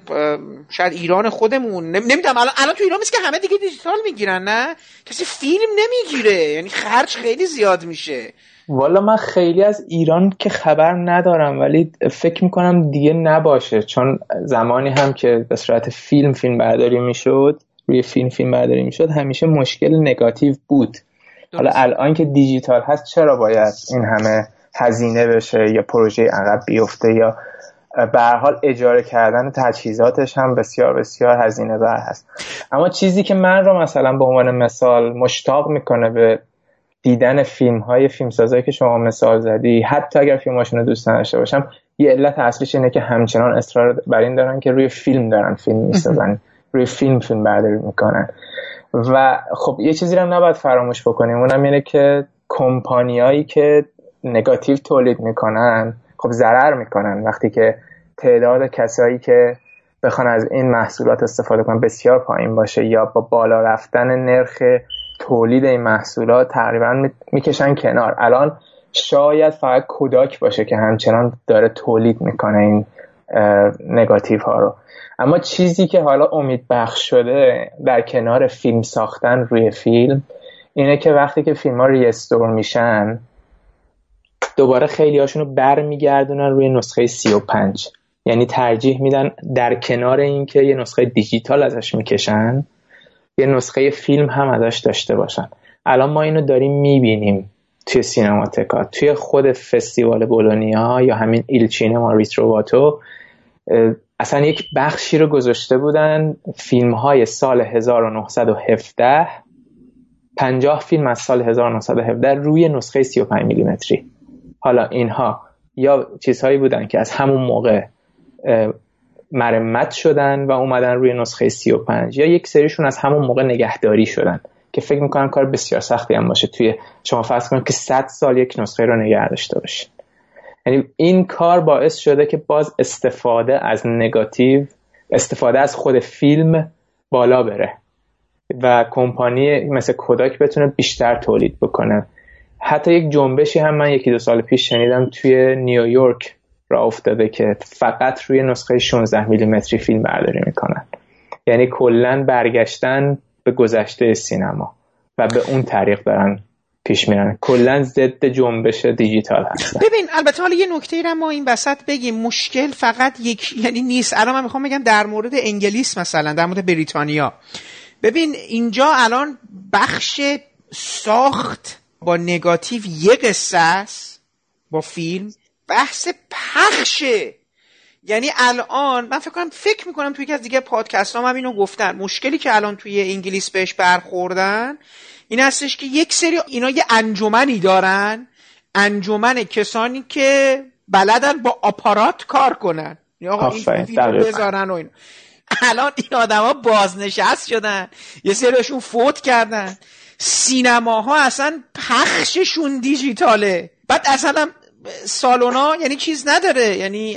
F: شاید ایران خودمون. نمی‌دونم. الان الان تو ایران که همه دیگه دیجیتال می‌گیرن نه؟ کسی فیلم نمی‌گیره. یعنی خرج خیلی زیاد میشه.
G: والا من خیلی از ایران که خبر ندارم ولی فکر می‌کنم دیگه نباشه چون زمانی هم که به صورت فیلم فیلم برداری می‌شد روی فیلم فیلم برداری می‌شد همیشه مشکل نگاتیو بود. حالا الان که دیجیتال هست چرا باید این همه هزینه بشه یا پروژه عقب بیفته یا به حال اجاره کردن تجهیزاتش هم بسیار بسیار هزینه بر هست. اما چیزی که من رو مثلا به عنوان مثال مشتاق می‌کنه به دیدن فیلم های فیلمسازایی که شما مثال زدی حتی اگر فیلماشون رو دوست نداشته باشم یه علت اصلیش اینه که همچنان اصرار بر این دارن که روی فیلم دارن فیلم می‌سازن. روی فیلم فیلم برداری می‌کنن. و خب یه چیزی رو نباید فراموش بکنیم. اونم اینه که کمپانیایی که نگاتیو تولید می‌کنن خب ضرر می‌کنن. وقتی که تعداد کسایی که بخوان از این محصولات استفاده کنن بسیار پایین باشه یا با بالا رفتن نرخ تولید این محصولات تقریبا می‌کشن کنار. الان شاید فقط کوداک باشه که همچنان داره تولید می‌کنه این نگاتیو ها رو. اما چیزی که حالا امید بخش شده در کنار فیلم ساختن روی فیلم اینه که وقتی که فیلم ها ریستور میشن دوباره خیلی هاشون رو برمیگردونن روی نسخه 35 یعنی ترجیح میدن در کنار اینکه یه نسخه دیجیتال ازش می‌کشن یه نسخه فیلم هم ازش داشته باشن. الان ما اینو داریم می‌بینیم توی سینماتکا. توی خود فستیوال بولونیا یا همین ایل چینما ریتروواتو اصلا یک بخشی رو گذاشته بودن فیلم های سال 1917 50 فیلم از سال 1917 روی نسخه 35 میلیمتری. حالا اینها یا چیزهایی بودن که از همون موقع مرمت شدن و اومدن روی نسخه 35 یا یک سریشون از همون موقع نگهداری شدن که فکر می‌کنم کار بسیار سختی هم باشه توی شما فرض کنید که 100 سال یک نسخه رو نگه داشته باشید یعنی این کار باعث شده که باز استفاده از نگاتیو استفاده از خود فیلم بالا بره و کمپانی مثل کوداک بتونه بیشتر تولید بکنه. حتی یک جنبشی هم من یکی دو سال پیش شنیدم توی نیویورک. را افتاده که فقط روی نسخه 16 میلیمتری فیلم برداری می‌کنن. یعنی کلا برگشتن به گذشته سینما و به اون طریق دارن پیش میرن. کلا ضد جنبش دیجیتال هست
F: ببین البته حالا یه نکته را ما این وسط بگیم. مشکل فقط یک یعنی نیست. الان من می‌خوام بگم در مورد انگلیس مثلا در مورد بریتانیا. ببین اینجا الان بخش ساخت با نگاتیو یه قصه با فیلم. بحث پخشه. یعنی الان من فکر کنم فکر می‌کنم توی یکی از دیگه پادکست هم, هم اینو گفتن. مشکلی که الان توی انگلیس بهش برخوردن این هستش که یک سری اینا یه انجمنی دارن. انجمن کسانی که بلدن با آپارات کار کنن. یا این بذارن و الان این آدما بازنشست شدن. یه سریشون فوت کردن. سینماها اصلا پخششون دیجیتاله. بعد اصلا سالونا یعنی چیز نداره یعنی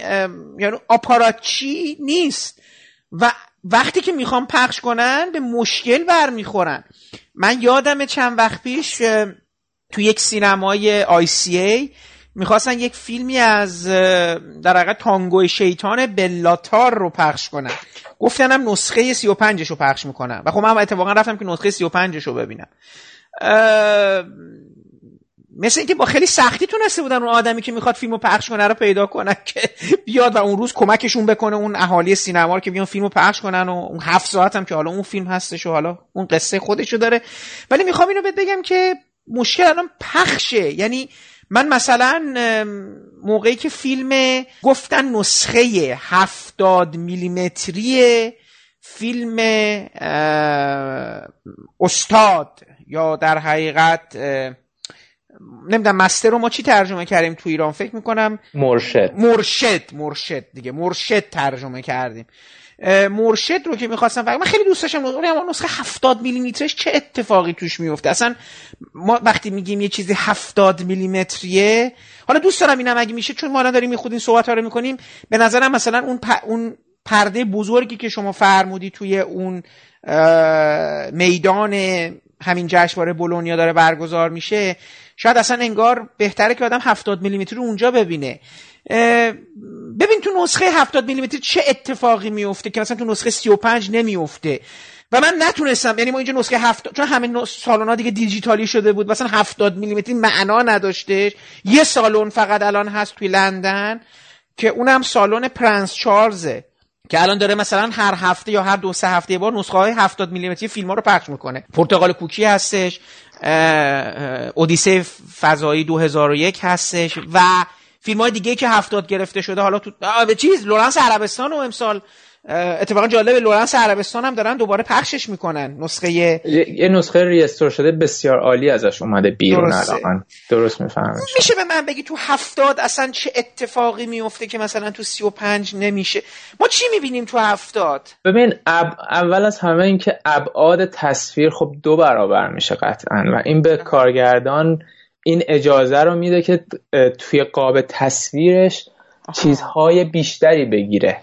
F: یعنی آپاراتچی نیست. و وقتی که می‌خوام پخش کنن به مشکل برمیخورن. من یادم چند وقت پیش تو یک سینمای ای می‌خواستن یک فیلمی از در حقیقت تانگوی شیطان بلاتار رو پخش کنن. گفتنم نسخه 35 رو پخش می‌کنم و خب من اتفاقا رفتم که نسخه 35 رو ببینم. مثل اینکه با خیلی سختی تونسته بودن اون آدمی که می‌خواد فیلمو پخش کنه رو پیدا کنن که بیاد و اون روز کمکشون بکنه اون اهالی سینما رو که بیان فیلمو پخش کنن و اون هفت ساعت هم که حالا اون فیلم هستش و حالا اون قصه خودشو داره. ولی می‌خوام اینو بهت بگم که مشکل الان پخشه. یعنی من مثلا موقعی که فیلم گفتن نسخه هفتاد میلیمتری فیلم استاد یا در حقیقت نمی‌دونم مستر رو ما چی ترجمه کردیم تو ایران؟ فکر می‌کنم
G: مرشد.
F: مرشد مرشد دیگه مرشد ترجمه کردیم. مرشد رو که می‌خواستم فقط من خیلی دوست داشتم اما نسخه 70 میلیمترش چه اتفاقی توش میفته اصلا ما وقتی میگیم یه چیزی 70 میلیمتریه حالا دوست دارم اینم اگه میشه چون ما الان داریم خود این صحبت ها رو می‌کنیم به نظرم مثلا اون اون پرده بزرگی که شما فرمودی توی اون میدان همین جشنواره بولونیا داره برگزار میشه شاید اصلا انگار بهتره که آدم 70 میلیمتر رو اونجا ببینه. ببین تو نسخه 70 میلیمتر چه اتفاقی میفته که مثلا تو نسخه 35 نمیفته. و من نتونستم یعنی ما اینجا نسخه هفت چون همه سالن دیگه دیجیتالی شده بود مثلا 70 میلیمتری معنا نداشته یه سالن فقط الان هست توی لندن که اونم سالن پرنس چارلزه که الان داره مثلا هر هفته یا هر دو سه هفته بار نسخه های 70 میلیمتری فیلم ها رو پخش می‌کنه. پرتغال کوکی هستش. اودیسه فضایی 2001 هستش و فیلم های دیگه که هفتاد گرفته شده حالا تو چیز لورنس عربستان و امسال اتفاقا جالب لورنس عربستان هم دارن دوباره پخشش می‌کنن. نسخه
G: یه نسخه restore شده بسیار عالی ازش اومده بیرون الان. درست می‌فهمم.
F: میشه به من بگی تو هفتاد اصلا چه اتفاقی میفته که مثلا تو سی و پنج نمیشه؟ ما چی می‌بینیم تو هفتاد؟
G: ببین اول از همه این که ابعاد تصویر خب دو برابر میشه قطعا و این به کارگردان این اجازه رو میده که توی قاب تصویرش چیزهای بیشتری بگیره.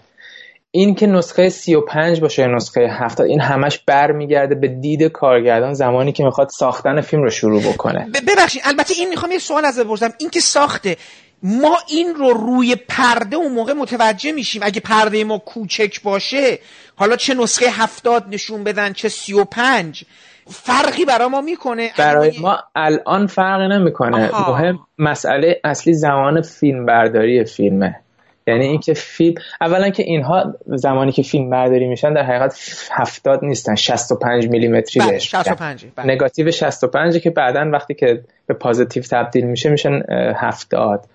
G: این که نسخه 35 باشه نسخه 70 این همش برمیگرده به دید کارگردان زمانی که می‌خواد ساختن فیلم رو شروع بکنه.
F: ببخشید البته این می‌خوام یه سوال از بپرسم. این که ساخته ما این رو روی پرده اون موقع متوجه میشیم. اگه پرده ما کوچک باشه حالا چه نسخه هفتاد نشون بدن چه سی و پنج فرقی برای ما می‌کنه.
G: برای ما الان فرقی نمی‌کنه. مهم مسئله اصلی زمان فیلم برداری فیلمه. یعنی اینکه فیلم اولا که اینها زمانی که فیلم برداری میشن در حقیقت 70 نیستن 65 میلیمتری
F: بله 65
G: بله. نگاتیو 65 که بعدا وقتی که به پازیتیو تبدیل میشه میشن 70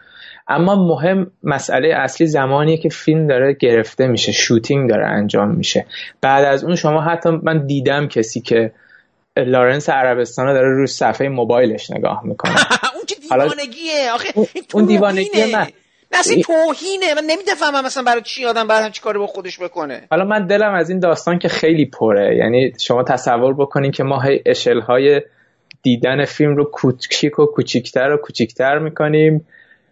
G: اما مهم مسئله اصلی زمانیه که فیلم داره گرفته میشه شوتینگ داره انجام میشه. بعد از اون شما حتی من دیدم کسی که لارنس عربستان داره روی صفحه موبایلش نگاه می‌کنه. *laughs*
F: اون که دیوانگیه آخه
G: اون دیوانگیه من.
F: نه اصلا توهینه. من نمیدفهمم مثلا برای چی آدم بعد چی کاری با خودش بکنه.
G: حالا من دلم از این داستان که خیلی پره. یعنی شما تصور بکنین که ما هی اشل های دیدن فیلم رو کوچیک و کوچیکتر و کوچیکتر می‌کنیم.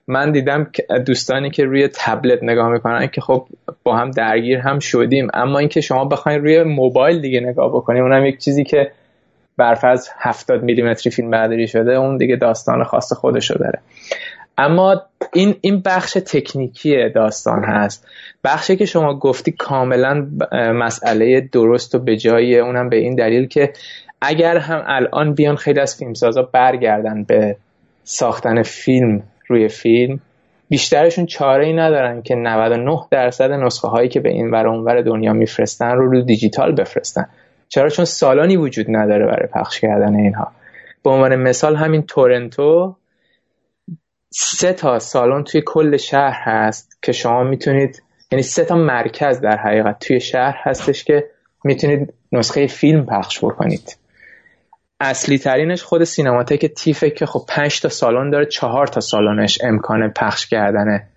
G: من دیدم دوستانی که روی تبلت نگاه می‌کنن که خب با هم درگیر هم شدیم. اما اینکه شما بخواین روی موبایل دیگه نگاه بکنیم اونم یک چیزی که برفرض 70 میلیمتری فیلم برداری شده اون دیگه داستان خاص خودشو داره. اما این این بخش تکنیکی داستان هست. بخشی که شما گفتی کاملا مسئله درست و به جایی اونم به این دلیل که اگر هم الان بیان خیلی از فیلمسازا برگردن به ساختن فیلم روی فیلم بیشترشون چاره ای ندارن که 99 درصد نسخه هایی که به این ور اونور دنیا میفرستن رو رو دیجیتال بفرستن. چرا؟ چون سالانی وجود نداره برای پخش کردن اینها. به عنوان مثال همین تورنتو سه تا سالن توی کل شهر هست که شما می‌تونید یعنی سه تا مرکز در حقیقت توی شهر هستش که می‌تونید نسخه فیلم پخش بکنید. اصلی ترینش خود سینماتک تیفه که خب پنج تا سالن داره چهار تا سالنش امکان پخش کردن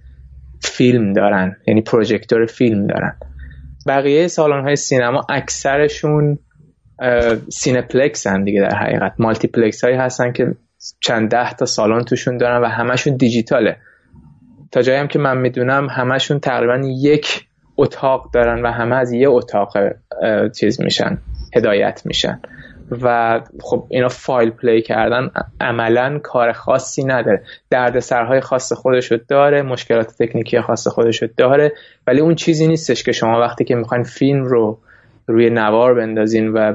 G: فیلم دارن یعنی پروژکتور فیلم دارن. بقیه سالن های سینما اکثرشون Cineplex هم دیگه در حقیقت. multiplex هایی هستن که چند ده تا سالن توشون دارن و همشون دیجیتاله. تا جایی هم که من می‌دونم همشون تقریبا یک اتاق دارن و همه از یه اتاق چیز میشن هدایت میشن. و خب اینا فایل play کردن عملا کار خاصی نداره. دردسرهای خاص خودشو داره مشکلات تکنیکی خاص خودشو داره ولی اون چیزی نیستش که شما وقتی که می‌خواین فیلم رو روی نوار بندازین و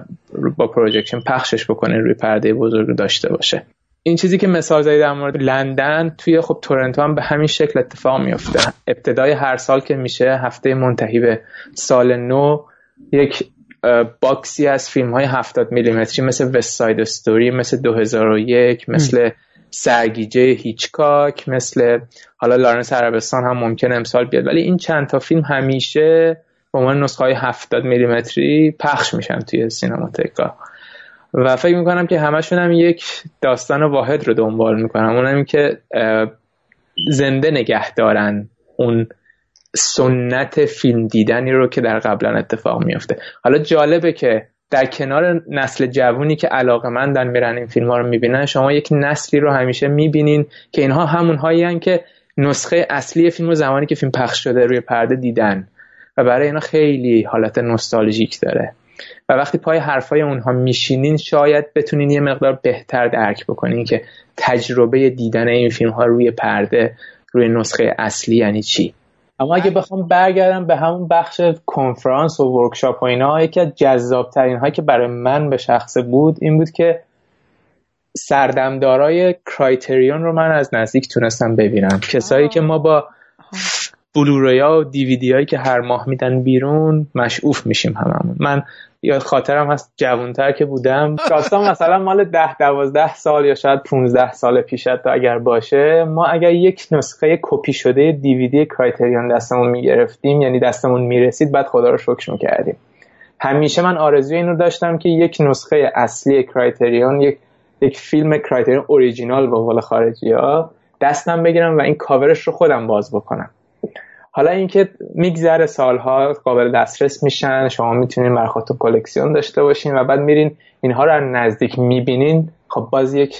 G: با projection پخشش بکنین روی پرده بزرگ داشته باشه. این چیزی که مثال زدی در مورد لندن توی خب تورنتو هم به همین شکل اتفاق میفته ابتدای هر سال که میشه هفته منتهی به سال نو یک box ی از فیلم های 70 میلیمتری مثل West Side Story مثل 2001 مثل سرگیجه هیچکاک مثل حالا لارنس عربستان هم ممکن امسال بیاد. ولی این چند تا فیلم همیشه به عنوان نسخه های 70 میلیمتری پخش میشن توی سینماتکا. و فکر می‌کنم که همشون هم یک داستان واحد رو دنبال می‌کنم اونم که زنده نگه دارن اون سنت فیلم دیدنی رو که در قبلا اتفاق میفته حالا جالبه که در کنار نسل جوونی که علاقه مندن میرن این فیلم ها رو می‌بینن شما یک نسلی رو همیشه می‌بینین که اینها همون هایی که نسخه اصلی فیلم رو زمانی که فیلم پخش شده روی پرده دیدن. و برای اینا خیلی حالت نوستالژیک داره. و وقتی پای حرفای اونها میشینین شاید بتونین یه مقدار بهتر درک بکنین که تجربه دیدن این فیلم ها روی پرده روی نسخه اصلی یعنی چی. اما اگه بخوام برگردم به همون بخش کنفرانس و ورکشاپ و اینا یکی از جذابترین هایی که برای من به شخص بود این بود که سردمدارای کرایتریون رو من از نزدیک تونستم ببینم. کسایی که ما با بلوریا و دیویدی هایی که هر ماه میدن بیرون مشعوف میشیم هممون. من یاد خاطرم هست جوانتر که بودم. داستان مثلا مال ده دوازده سال یا شاید 15 سال پیش تا اگر باشه ما اگر یک نسخه کپی شده دیویدی کرایتریون دستمون می‌گرفتیم یعنی دستمون می‌رسید بعد خدا رو شکر می‌کردیم همیشه من آرزوی این رو داشتم که یک نسخه اصلی کرایتریون یک یک فیلم کرایتریون اوریجینال با قول خارجی ها دستم بگیرم و این کاورش رو خودم باز بکنم. حالا اینکه میگذره سالها قابل دسترس میشن شما می‌تونین بر خودتون کلکسیون داشته باشین و بعد میرین اینها رو نزدیک می‌بینین خب باز یک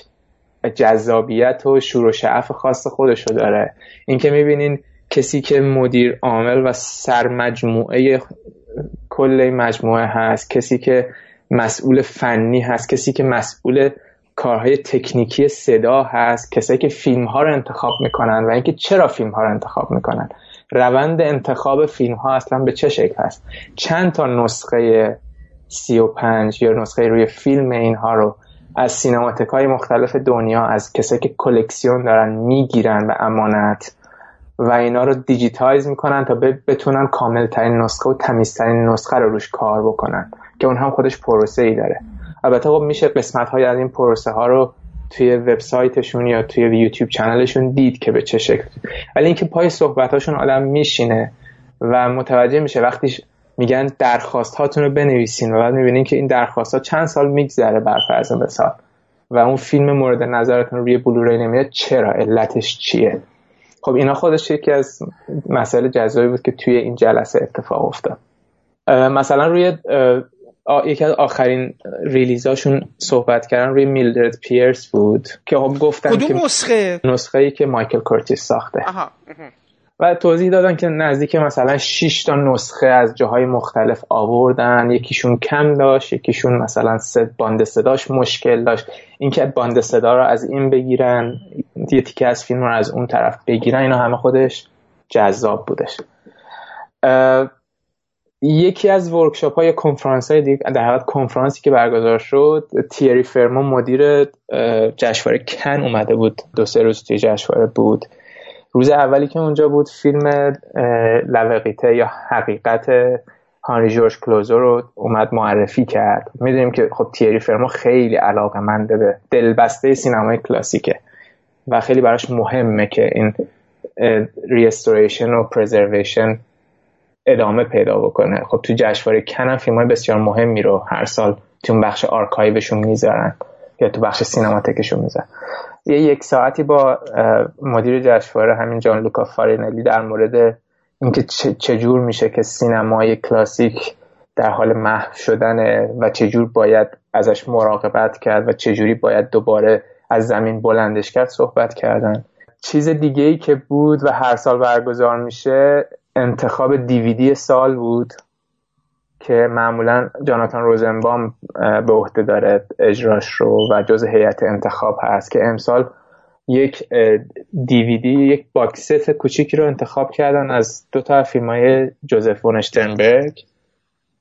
G: جذابیت و شور و شعف خاص خودشو داره. اینکه می‌بینین کسی که مدیر عامل و سرمجموعه کل مجموعه هست کسی که مسئول فنی هست کسی که مسئول کارهای تکنیکی صدا هست کسایی که فیلم ها رو انتخاب می‌کنن و اینکه چرا فیلم ها رو انتخاب می‌کنن. روند انتخاب فیلم ها اصلا به چه شکل هست چند تا نسخه 35 یا نسخه روی فیلم اینها رو از سینماتک های مختلف دنیا از کسایی که کلکسیون دارن می‌گیرن به امانت و اینا رو دیجیتایز می‌کنن تا بتونن کامل ترین نسخه و تمیزترین نسخه رو روش کار بکنن که اون هم خودش پروسه ای داره. البته خب میشه قسمت های از این پروسه ها رو توی وبسایتشون یا توی یوتیوب چنلشون دید که به چه شکل. ولی اینکه پای صحبتاشون آدم میشینه و متوجه میشه وقتی میگن درخواست هاتون رو بنویسین و بعد می‌بینین که این درخواست ها چند سال میگذره بر فرض مثال. و اون فیلم مورد نظرتون روی بلوری نمیاد چرا؟ علتش چیه؟ خب اینا خودش یکی از مسائل جذابی بود که توی این جلسه اتفاق افتاد. مثلا روی یکی از آخرین release اشون صحبت کردن روی میلدرد پیرس بود که خب گفتن
F: کدوم
G: که
F: نسخه؟
G: نسخه ای که مایکل کورتیس ساخته. و توضیح دادن که نزدیک مثلا 6 تا نسخه از جاهای مختلف آوردن. یکیشون کم داشت یکیشون مثلا صد باند صداش مشکل داشت. اینکه باند صدا رو از این بگیرن یه تیکه از فیلم رو از اون طرف بگیرن اینا همه خودش جذاب بودش. یکی از ورکشاپ های کنفرانس های دیگه در حقیقت کنفرانسی که برگزار شد تیری فرما مدیر جشنواره کن اومده بود. دو سه روز توی جشنواره بود. روز اولی که اونجا بود فیلم لوقیته یا حقیقت هانری جورج کلوزو رو اومد معرفی کرد. می‌دونیم که خب تیری فرما خیلی علاقه منده به دلبسته سینمای کلاسیکه و خیلی براش مهمه که این restoration و preservation ادامه پیدا بکنه. خب تو جشنواره کنم فیلم های بسیار مهمی رو هر سال تو بخش آرکایوشون می‌ذارن یا تو بخش سینماتکشون می‌ذارن. یه یک ساعتی با مدیر جشنواره همین جان لوکا فارینلی در مورد اینکه چجور میشه که سینمای کلاسیک در حال محو شدنه و چجور باید ازش مراقبت کرد و چجوری باید دوباره از زمین بلندش کرد صحبت کردن. چیز دیگه ای که بود و هر سال برگزار میشه انتخاب دیویدی سال بود که معمولا جاناتان روزنبام به عهده داره اجراش رو و جز هیئت انتخاب هست که امسال یک دیویدی یک باکست کوچیکی رو انتخاب کردن از دو تا فیلم های جوزف ونشترنبرگ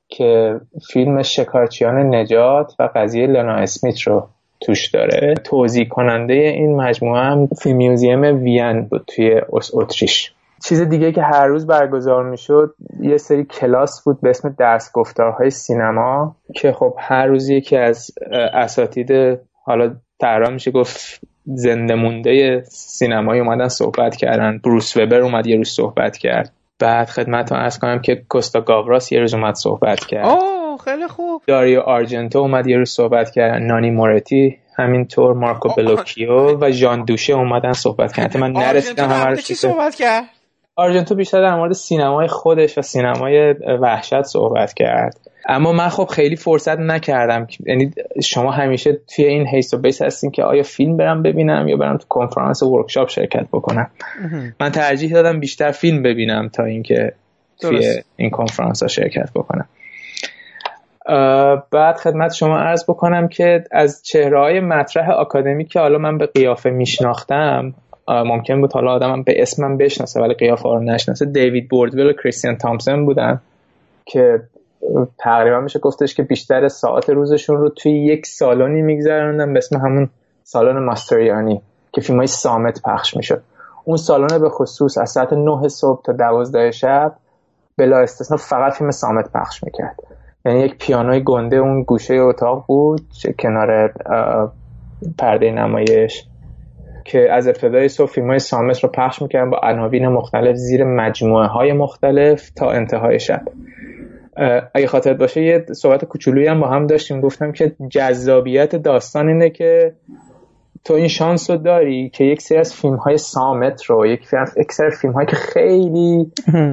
G: که فیلم شکارچیان نجات و قضیه لنا اسمیت رو توش داره. توضیح کننده این مجموعه هم فیلم میوزیم وین بود توی اتریش. چیز دیگه که هر روز برگزار می‌شد یه سری کلاس بود به اسم درس گفتارهای سینما که خب هر روز یکی از اساتید حالا تهران میشه گفت زنده مونده سینمایی اومدن صحبت کردن. بروس وبر اومد یه روز صحبت کرد. بعد خدمت عرض کنم که کوستا گاوراس یه روز اومد صحبت کرد.
F: آه خیلی خوب.
G: داریو آرژنتو اومد یه روز صحبت کرد. نانی مورتی همینطور مارکو بلوکیو و ژان دوشه اومدن صحبت کردن. من نرسیدم همه رو
F: صحبت کرد؟
G: آرژنتو بیشتر در مورد سینمای خودش و سینمای وحشت صحبت کرد. اما من خب خیلی فرصت نکردم. یعنی شما همیشه توی این حیص و بیص هستین که آیا فیلم برم ببینم یا برم تو کنفرانس و workshop شرکت بکنم. من ترجیح دادم بیشتر فیلم ببینم تا اینکه توی این کنفرانس ها شرکت بکنم. بعد خدمت شما عرض بکنم که از چهره های مطرح آکادمی که حالا من به قیافه میشناختم ممکن بود حالا آدمم به اسمم بشناسه ولی قیافه رو نشناسه. دیوید بوردویل و کریستیان تامسون بودن که تقریبا میشه گفتش که بیشتر ساعت روزشون رو توی یک سالونی میگذراندن به اسم همون سالن ماستریانی که فیلم های سامت پخش می‌شد. اون سالن به خصوص از ساعت 9 صبح تا 12 شب بلا استثنا فقط فیلم سامت پخش می‌کرد. یعنی یک پیانوی گنده اون گوشه اتاق بود کنار پرده نمایش. که از ابتدای صبح فیلم های سامت رو پخش می‌کردن با عناوین مختلف زیر مجموعه های مختلف تا انتهای شب. اگه خاطر باشه یه صحبت کوچولویی هم با هم داشتیم. گفتم که جذابیت داستان اینه که تو این شانس رو داری که یک سری از فیلم های سامت رو یک سری فیلم هایی که خیلی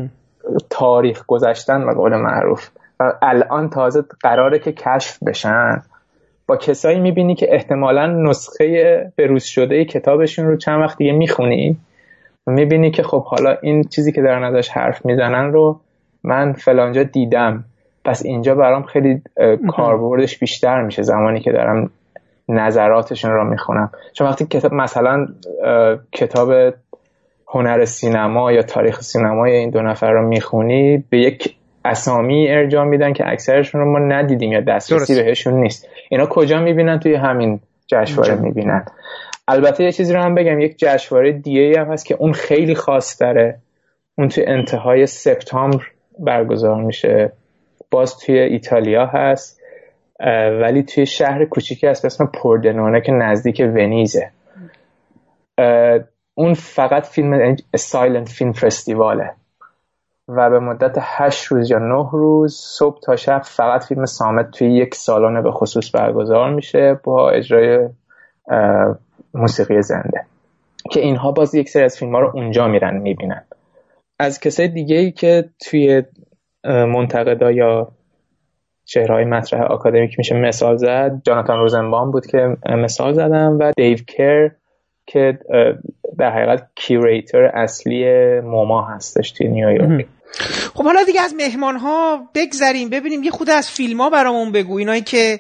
G: *laughs* تاریخ گذشتن و قول معروف و الان تازه قراره که کشف بشن. با کسایی می‌بینی که احتمالا نسخه بروز شده کتابشون رو چند وقت دیگه می‌خونی. و می‌بینی که خب حالا این چیزی که دارن ازش حرف می‌زنن رو من فلانجا دیدم. پس اینجا برام خیلی کاربردش بیشتر میشه زمانی که دارم نظراتشون رو می‌خونم. چون وقتی کتاب مثلا کتاب هنر سینما یا تاریخ سینما یا این دو نفر رو می‌خونی به یک اسامی ارجاع میدن که اکثرشون رو ما ندیدیم یا دسترسی بهشون نیست. اینا کجا می‌بینن؟ توی همین جشنواره می‌بینن. البته یه چیزی رو هم بگم یک جشنواره دیگه هم هست که اون خیلی خاص داره اون توی انتهای سپتامبر برگزار میشه. باز توی ایتالیا هست ولی توی شهر کوچیکی هست به اسم پوردنونه که نزدیک ونیزه. اون فقط فیلم سایلنت فیلم فستیواله و به مدت هشت روز یا نه روز صبح تا شب فقط فیلم سامت توی یک سالن به خصوص برگزار میشه با اجرای موسیقی زنده. که اینها باز یک سری از فیلم ها رو اونجا میرن می‌بینن. از کسای دیگه ای که توی منتقدا یا چهرهای مطرح آکادمیک میشه مثال زد جاناتان روزنبام بود که مثال زدم و دیو کر که در حقیقت کیوریتر اصلی موما هستش توی نیویورک.
F: خب حالا دیگه از مهمان ها بگذریم ببینیم یه خود از فیلم ها برامون بگو. اینایی که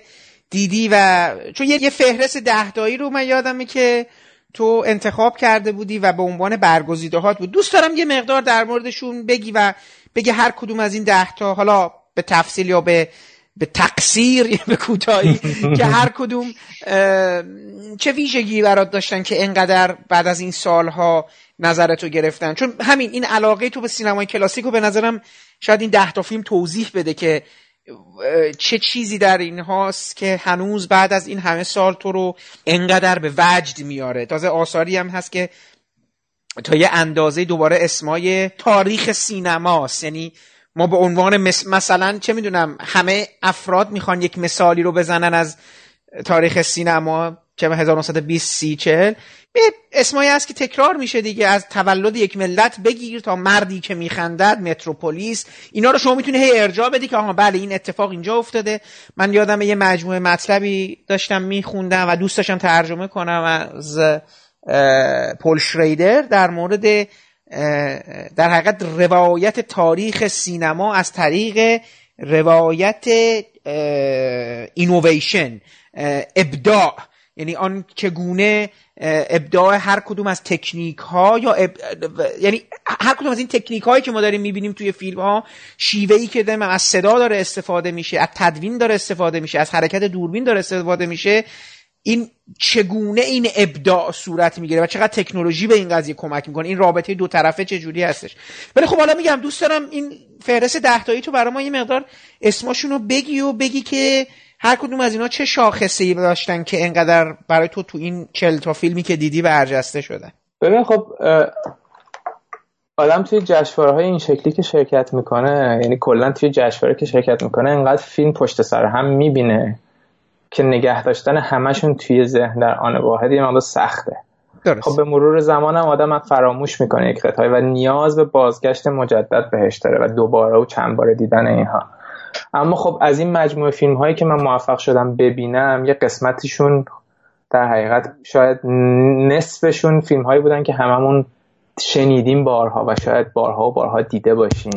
F: دیدی و چون یه فهرست دهتایی رو من یادمه که تو انتخاب کرده بودی و به عنوان برگزیده هات بود. دوست دارم یه مقدار در موردشون بگی و بگی هر کدوم از این دهتا حالا به تفصیل یا به به تقصیر یا به کوتاهی *laughs* که هر کدوم چه ویژگی برات داشتن که انقدر بعد از این سالها نظرتو گرفتن. چون همین این علاقه تو به سینمای کلاسیک رو به نظرم شاید این ده تا فیلم توضیح بده که چه چیزی در این هاست که هنوز بعد از این همه سال تو رو انقدر به وجد میاره. تازه آثاری هم هست که تا یه اندازه دوباره اسمای تاریخ سینماست. یعنی ما به عنوان مثلا چه می‌دونم همه افراد می‌خوان یک مثالی رو بزنن از تاریخ سینما که 1920 سی چهل. اسمایی هست که تکرار میشه دیگه. از تولد یک ملت بگیر تا مردی که میخندد متروپولیس. اینا رو شما می‌تونی هی ارجاع بدی که آها بله این اتفاق اینجا افتاده. من یادم یه مجموعه مطلبی داشتم میخوندم و دوست داشتم ترجمه کنم از پول شریدر در مورد در حقیقت روایت تاریخ سینما از طریق روایت اینویشن ابداع. یعنی آن چگونه ابداع هر کدوم از تکنیک ها یا یعنی هر کدوم از این تکنیک هایی که ما داریم می‌بینیم توی فیلم ها شیوه ای که داریم از صدا داره استفاده میشه از تدوین داره استفاده میشه از حرکت دوربین داره استفاده میشه. این چگونه این ابداع صورت می‌گیره و چقدر تکنولوژی به این قضیه کمک می‌کنه؟ این رابطه دو طرفه چجوری هستش؟ ولی خب حالا میگم دوست دارم این فهرست دهتایی تو برای ما یه مقدار اسماشون رو بگی و بگی که هر کدوم از اینا چه شاخصه ای داشتن که انقدر برای تو تو این چل تا فیلمی که دیدی برجسته شدن؟
G: ببین خب آدم توی جشنواره های این شکلی که شرکت می‌کنه یعنی کلا توی جشنواره که شرکت می‌کنه انقدر فیلم پشت سر هم می‌بینه که نگه داشتن همشون توی ذهن در آن واحد یه سخته. درست. خب به مرور زمان هم آدم فراموش می‌کنه یک و نیاز به بازگشت مجدد بهش داره و دوباره و چند بار دیدن اینها. اما خب از این مجموعه فیلم هایی که من موفق شدم ببینم یه قسمتیشون در حقیقت شاید نصفشون فیلم هایی بودن که هممون شنیدیم بارها و شاید بارها و بارها دیده باشیم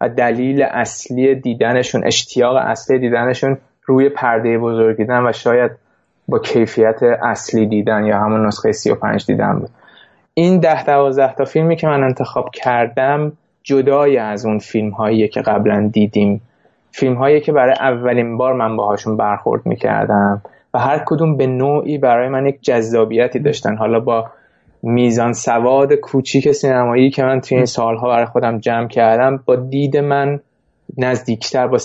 G: و دلیل اصلی دیدنشون اشتیاق اصلی دیدنشون روی پرده بزرگ دیدن و شاید با کیفیت اصلی دیدن یا همون نسخه 35 دیدن بود. این ده دوازده تا فیلمی که من انتخاب کردم جدای از اون فیلم هایی که قبلا دیدیم. فیلم هایی که برای اولین بار من باهاشون برخورد می‌کردم و هر کدوم به نوعی برای من یک جذابیتی داشتن. حالا با میزان سواد کوچیک سینمایی که من توی این سالها برای خودم جمع کردم با دید من نزدیکتر با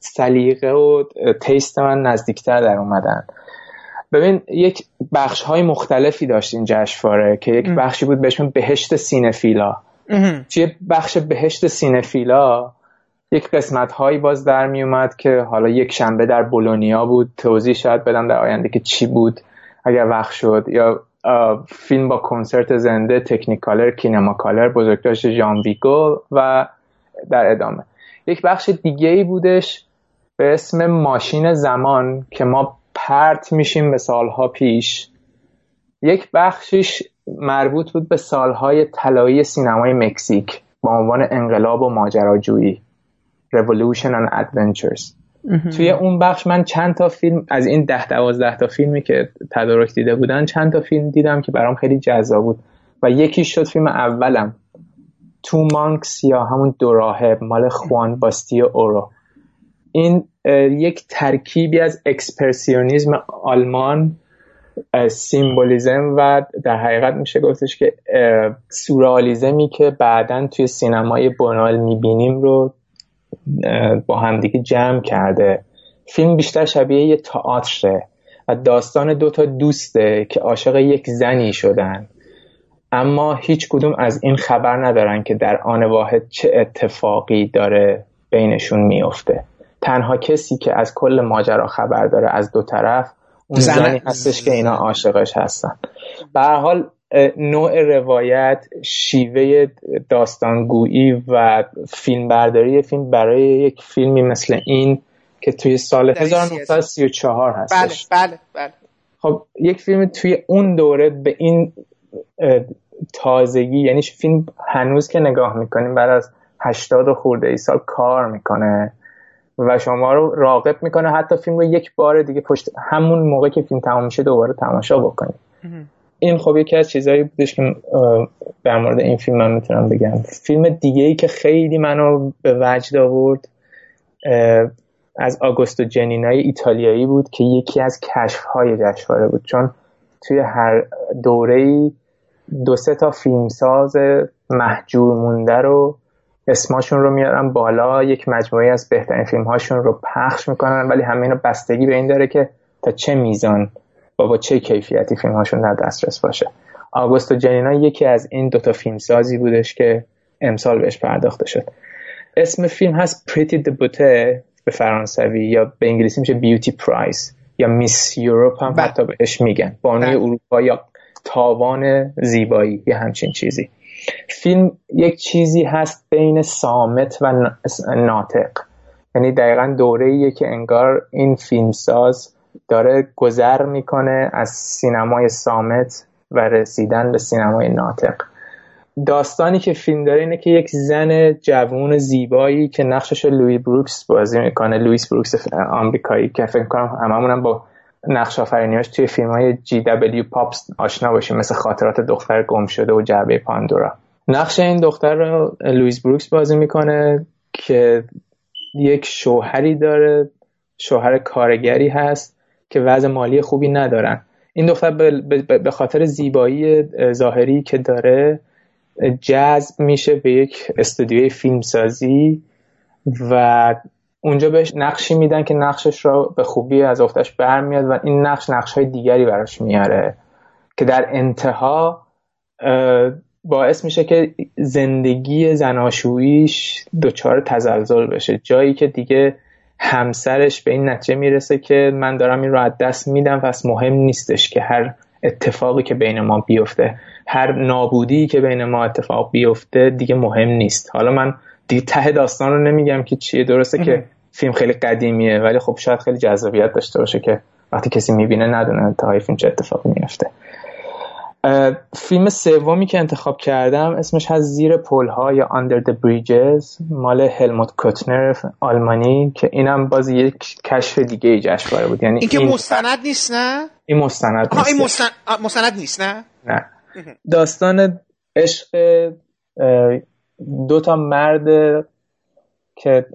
G: سلیقه و تیست من نزدیکتر در اومدن. ببین یک بخش های مختلفی داشت این جشنواره که یک بخشی بود بهش بهشت سینفیلا. توی بخش بهشت سینفیلا یک قسمت هایی باز در می اومد که حالا یک شنبه در بولونیا بود. توضیح شاید بدم در آینده که چی بود اگر وقت شد. یا فیلم با کنسرت زنده Technicolor Kinemacolor بزرگداشت ژان ویگو و در ادامه. یک بخش دیگه ای بودش به اسم ماشین زمان که ما پرت میشیم به سالها پیش. یک بخشش مربوط بود به سالهای طلایی سینمای مکزیک با عنوان انقلاب و ماجراجویی. Revolution and Adventures. توی اون بخش من چند تا فیلم از این ده دوازده تا فیلمی که تدارک دیده بودن چند تا فیلم دیدم که برام خیلی جذاب بود. و یکی شد فیلم اولم. Two Monks یا همون دو راهب مال خوان بوستیو اورو. این یک ترکیبی از اکسپرسیونیزم آلمان سیمبولیزم و در حقیقت میشه گفتش که سورئالیزمی که بعدا توی سینمای بونوئل می‌بینیم رو با همدیگه جمع کرده. فیلم بیشتر شبیه یه تئاتره و داستان دو تا دوسته که عاشق یک زنی شدن. اما هیچ کدوم از این خبر ندارن که در آن واحد چه اتفاقی داره بینشون میفته تنها کسی که از کل ماجرا خبر داره از دو طرف اون زنی هستش که اینا عاشقش هستن. به حال نوع روایت شیوه داستانگویی و فیلم برداری فیلم برای یک فیلمی مثل این که توی سال 1934 هستش.
F: بله بله بله.
G: خب یک فیلم توی اون دوره به این تازگی یعنی فیلم هنوز که نگاه می‌کنیم بعد از 80 خورده ای سال کار می‌کنه و شما رو راقب می‌کنه. حتی فیلم رو یک بار دیگه پشت همون موقع که فیلم تمام میشه دوباره تماشا بکنید. این خب یکی از چیزهایی بودش که در مورد این فیلم من می‌تونم بگم. فیلم دیگه ای که خیلی منو به وجد آورد از آگوستو جنینای ایتالیایی بود که یکی از کشف های جشنواره بود. چون توی هر دوره ای دو سه تا فیلمساز محجور مونده رو اسماشون رو میارن بالا یک مجموعه از بهترین فیلم هاشون رو پخش می‌کنن ولی همه اینا بستگی به این داره که تا چه میزان و با چه کیفیتی فیلم هاشون در دسترس باشه. آگوستو جنینا یکی از این دوتا فیلم سازی بودش که امسال بهش پرداخته شد. اسم فیلم هست پریتی دبوته به فرانسوی یا به انگلیسی میشه بیوتی پرایس یا میس یوروپ هم حتی بهش میگن. بانوی اروپا یا تاوان زیبایی یا همچین چیزی. فیلم یک چیزی هست بین سامت و ناطق. یعنی دقیقا دوره‌ای که انگار این فیلمساز داره گذر می‌کنه از سینمای صامت و رسیدن به سینمای ناطق. داستانی که فیلم داره اینه که یک زن جوون زیبایی که نقشش لوئیز بروکس بازی می‌کنه لوئیز بروکس آمریکایی که فکر کنم هممونم با نقش آفرینیاش توی فیلم های جی دبلیو پابست آشنا باشیم مثل خاطرات دختر گم شده و جعبه پاندورا. نقش این دختر رو لویس بروکس بازی می‌کنه که یک شوهری داره شوهر کارگری هست که وضع مالی خوبی ندارن. این دختر به خاطر زیبایی ظاهری که داره جذب میشه به یک استودیوی فیلمسازی و اونجا بهش نقشی میدن که نقشش رو به خوبی از افتش برمیاد و این نقش نقش های دیگری براش میاره که در انتها باعث میشه که زندگی زناشوییش دچار تزلزل بشه. جایی که دیگه همسرش به این نتیجه می‌رسه که من دارم این رو از دست میدم پس مهم نیستش که هر اتفاقی که بین ما بیفته هر نابودی که بین ما اتفاق بیفته دیگه مهم نیست. حالا من دیگه ته داستان رو نمیگم که چیه درسته که فیلم خیلی قدیمیه ولی خب شاید خیلی جذابیت داشته باشه که وقتی کسی می‌بینه ندونه انتهای فیلم چه اتفاقی میفته فیلم سومی که انتخاب کردم اسمش هست زیر پل ها یا Under the Bridges. مال هلموت کوتنر آلمانی که اینم باز یک کشف دیگه ای جشنواره بود. یعنی
F: این که مستند نیست نه؟
G: این مستند
F: آها این مستند, مستند نیست نه؟
G: نه. داستان عشق دو تا مرد که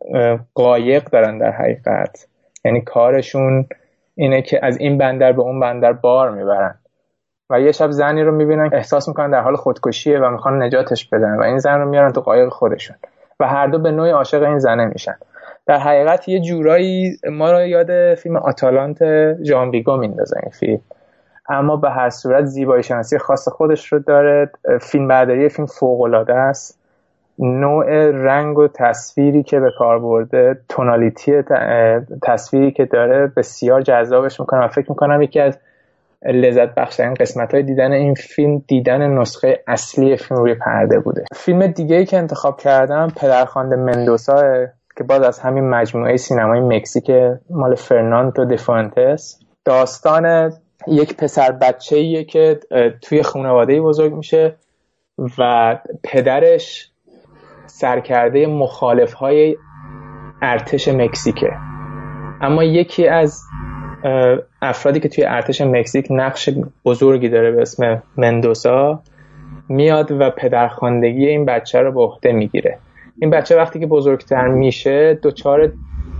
G: قایق دارن در حقیقت. یعنی کارشون اینه که از این بندر به اون بندر بار می‌برن. و یه شب زنی رو می‌بینن که احساس می‌کنن در حال خودکشیه و می‌خوان نجاتش بدن و این زن رو میارن تو قایق خودشون و هر دو به نوعی عاشق این زنه میشن. در حقیقت یه جورایی ما رو یاد فیلم آتالانت ژان ویگو میندازه این فیلم. اما به هر صورت زیبایی شناسی خاص خودش رو داره. فیلم برداری فیلم فوق العاده است. نوع رنگ و تصویری که به کار برده تونالیتی تصویری که داره بسیار جذابش می‌کنه و فکر می‌کنم یکی از لذت بخش این قسمت های دیدن این فیلم دیدن نسخه اصلی فیلم روی پرده بوده. فیلم دیگه ای که انتخاب کردم پدرخوانده مندوسا که باز از همین مجموعه سینمای مکزیک مال فرناندو دفانتس داستان یک پسر بچه که توی خانواده بزرگ میشه و پدرش سرکرده مخالف های ارتش مکزیکه. اما یکی از افرادی که توی ارتش مکزیک نقش بزرگی داره به اسم مندوسا میاد و پدرخواندگی این بچه رو به عهده می‌گیره. این بچه وقتی که بزرگتر میشه دچار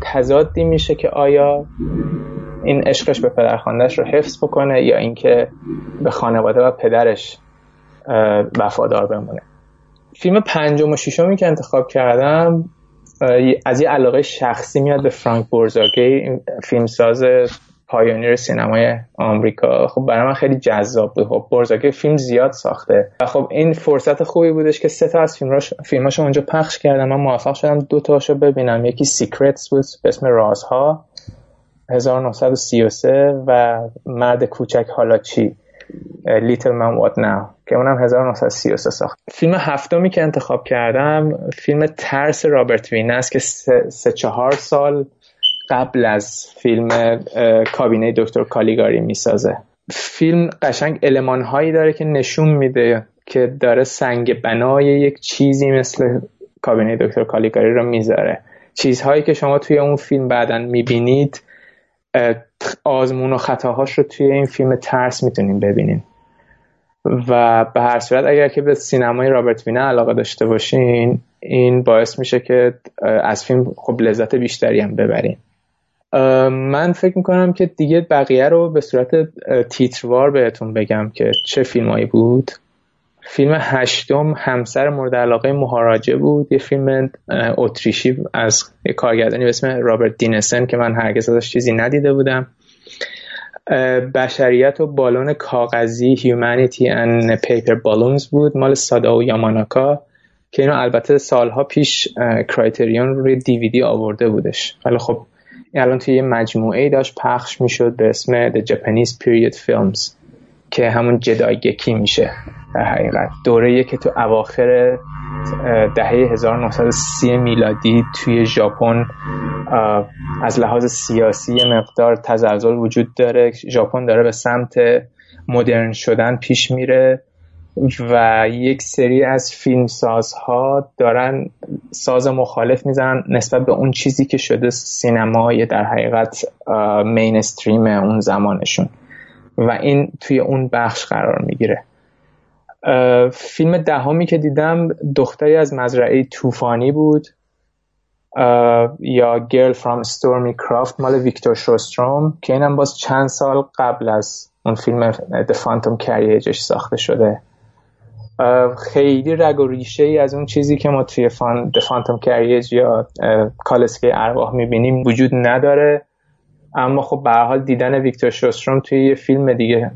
G: تضادی میشه که آیا این عشقش به پدرخواندهش رو حفظ بکنه یا اینکه به خانواده و پدرش وفادار بمونه. فیلم پنجم و ششمی که انتخاب کردم از یه علاقه شخصی میاد به فرانک بورزاگی فیلمساز pioneer سینمای آمریکا. خب برای من خیلی جذاب بود. خب بورزاگی فیلم زیاد ساخته. و خب این فرصت خوبی بودش که سه تا از فیلماش فیلماشو اونجا پخش کردم. من موفق شدم دو تاشو ببینم. یکی Secrets بود به اسم رازها 1933 و مرد کوچک حالا چی؟ لیتل من وات ناو که اونم 1933 ساخت. فیلم هفتمی که انتخاب کردم فیلم ترس رابرت وین که سه, سه چهار سال قبل از فیلم کابینه دکتر کالیگاری می‌سازه. فیلم قشنگ علمان هایی داره که نشون میده که داره سنگ بنای یک چیزی مثل کابینه دکتر کالیگاری رو می‌ذاره. چیزهایی که شما توی اون فیلم بعدا می‌بینید آزمون و خطاهاش رو توی این فیلم ترس می‌تونیم ببینیم. و به هر صورت اگر که به سینمای رابرت وینه علاقه داشته باشین این باعث میشه که از فیلم خب لذت بیشتری هم ببرین. من فکر می‌کنم که دیگه بقیه رو به صورت تیتروار بهتون بگم که چه فیلمایی بود. فیلم هشتم همسر مورد علاقه مهاراجه بود. یه فیلم اتریشی از یه کارگردانی به اسم رابرت دینسن که من هرگز ازش چیزی ندیده بودم. بشریت و بالون کاغذی Humanity and Paper Balloons بود. مال سادا و یاماناکا که اینو البته سالها پیش کرایتریون روی دیویدی آورده بودش. ولی خب الان توی یه مجموعه داشت پخش می‌شد به اسم The Japanese Period Films که همون جدایگکی میشه در حقیقت. دوره که تو اواخر دهه 1930 میلادی توی ژاپن از لحاظ سیاسی مقدار تزلزل وجود داره. ژاپن داره به سمت مدرن شدن پیش میره. و یک سری از فیلم سازها دارن ساز مخالف می‌زنن نسبت به اون چیزی که شده سینمای در حقیقت مینستریم اون زمانشون. و این توی اون بخش قرار می‌گیره. فیلم دهمی که دیدم دختری از مزرعه طوفانی بود. یا Girl from Stormy Craft مال ویکتور شوستروم که اینم باز چند سال قبل از اون فیلم The Phantom Carriageش ساخته شده. خیلی رگ و ریشه ای از اون چیزی که ما توی فان Phantom Carriage یا کالسکه ارواح می‌بینیم وجود نداره. اما خب به حال دیدن ویکتور شوستروم توی یه فیلم دیگه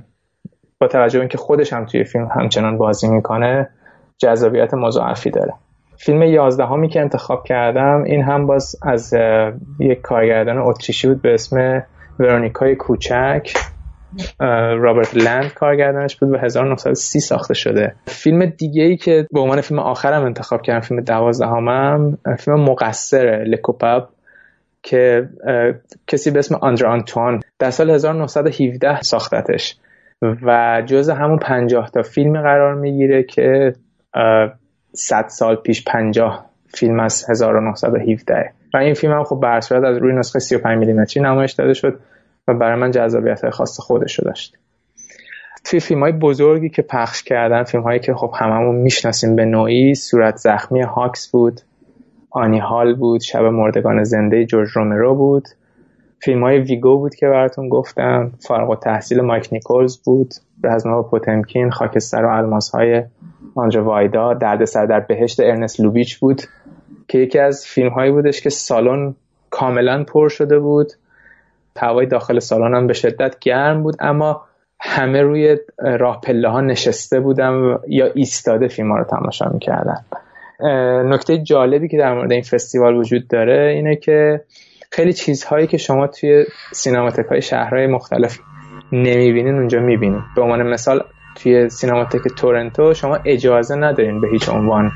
G: با توجه به اینکه خودش هم توی فیلم همچنان بازی می‌کنه جذابیت مضاعفی داره. فیلم یازدهمی که انتخاب کردم این هم باز از یک کارگردان اتریشی بود به اسم ورونیکای کوچک. رابرت لند کارگردانش بود و 1930 ساخته شده. فیلم دیگه ای که به عنوان فیلم آخرم انتخاب کردم فیلم دوازدهمم فیلم مقصره لکوپاب که کسی به اسم آندر آنتوان در سال 1917 ساختتش و جز همون پنجاه تا فیلم قرار می‌گیره که صد سال پیش پنجاه فیلم از 1917 و این فیلم هم خب برصورت از روی نسخه 35 میلیمتری نمایش داده شد. و برای من جذابیت خاص خودش رو داشت. توی فیلم های بزرگی که پخش کردن فیلم هایی که خب هممون می‌شناسیم به نوعی صورت زخمی هاکس بود آنی هال بود شب مردگان زنده جورج رومرو بود. فیلم های ویگو بود که براتون گفتم فارغ و تحصیل مایک نیکولز بود رزما پوتمکین خاکستر و الماس های آنجا وایدا دردسر در بهشت ارنست لوبیچ بود که یکی از فیلم هایی بودش که سالن کاملا پر شده بود. هوای داخل سالن هم به شدت گرم بود اما همه روی راه پله ها نشسته بودم یا ایستاده فیلم ها رو تماشا می‌کردن. نکته جالبی که در مورد این فستیوال وجود داره اینه که خیلی چیزهایی که شما توی سینماتک های شهرهای مختلف نمی‌بینین اونجا می‌بینین. به عنوان مثال توی سینماتک تورنتو شما اجازه ندارین به هیچ عنوان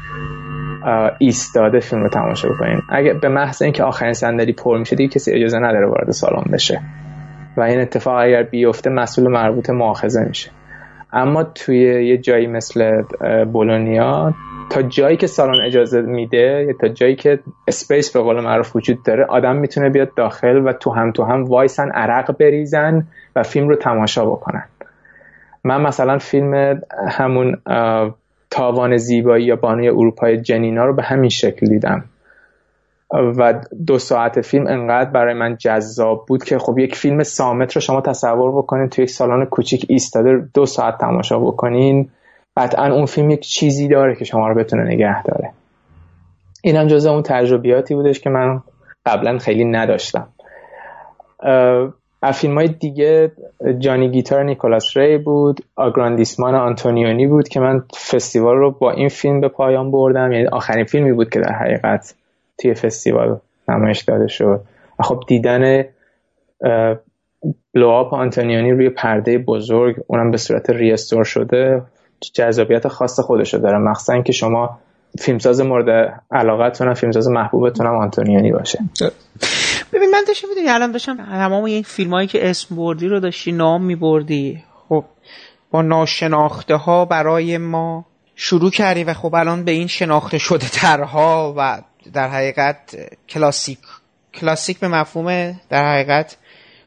G: ایستاده فیلم رو تماشا بکنین. اگه به محض اینکه آخرین صندلی پر میشه دیگه کسی اجازه نداره وارد سالن بشه. و این اتفاق اگر بیفته مسئول مربوط مؤاخذه میشه. اما توی یه جایی مثل بولونیا تا جایی که سالن اجازه میده یا تا جایی که space به قول معروف وجود داره آدم می‌تونه بیاد داخل و تو هم تو هم وایسن عرق بریزن و فیلم رو تماشا بکنن. من مثلا فیلم همون تاوان زیبایی یا بانوی اروپای جنینا رو به همین شکل دیدم. و دو ساعت فیلم انقدر برای من جذاب بود که خب یک فیلم صامت رو شما تصور بکنید توی یک سالن کوچیک ایستاده دو ساعت تماشا بکنین. قطعا اون فیلم یک چیزی داره که شما رو بتونه نگه داره. اینم جز اون تجربیاتی بودش که من قبلا خیلی نداشتم. از فیلم های دیگه جانی گیتار نیکولاس ری بود آگراندیسمان آنتونیونی بود که من فستیوال رو با این فیلم به پایان بردم. یعنی آخرین فیلمی بود که در حقیقت توی فستیوال نمایش داده شد. خب دیدن بلوآپ آنتونیونی روی پرده بزرگ اونم به صورت ریستور شده جذابیت خاص خودشو داره. مخصوصا که شما فیلمساز مورد علاقتون فیلمساز محبوبتون هم آنتونیونی باشه.
F: ببین من داشتم می‌دونی الان داشتم تمام این فیلم هایی که اسم بردی رو داشتی نام میبردی. خب با ناشناخته ها برای ما شروع کردی و خب الان به این شناخته شده ترها و در حقیقت کلاسیک. کلاسیک به مفهوم در حقیقت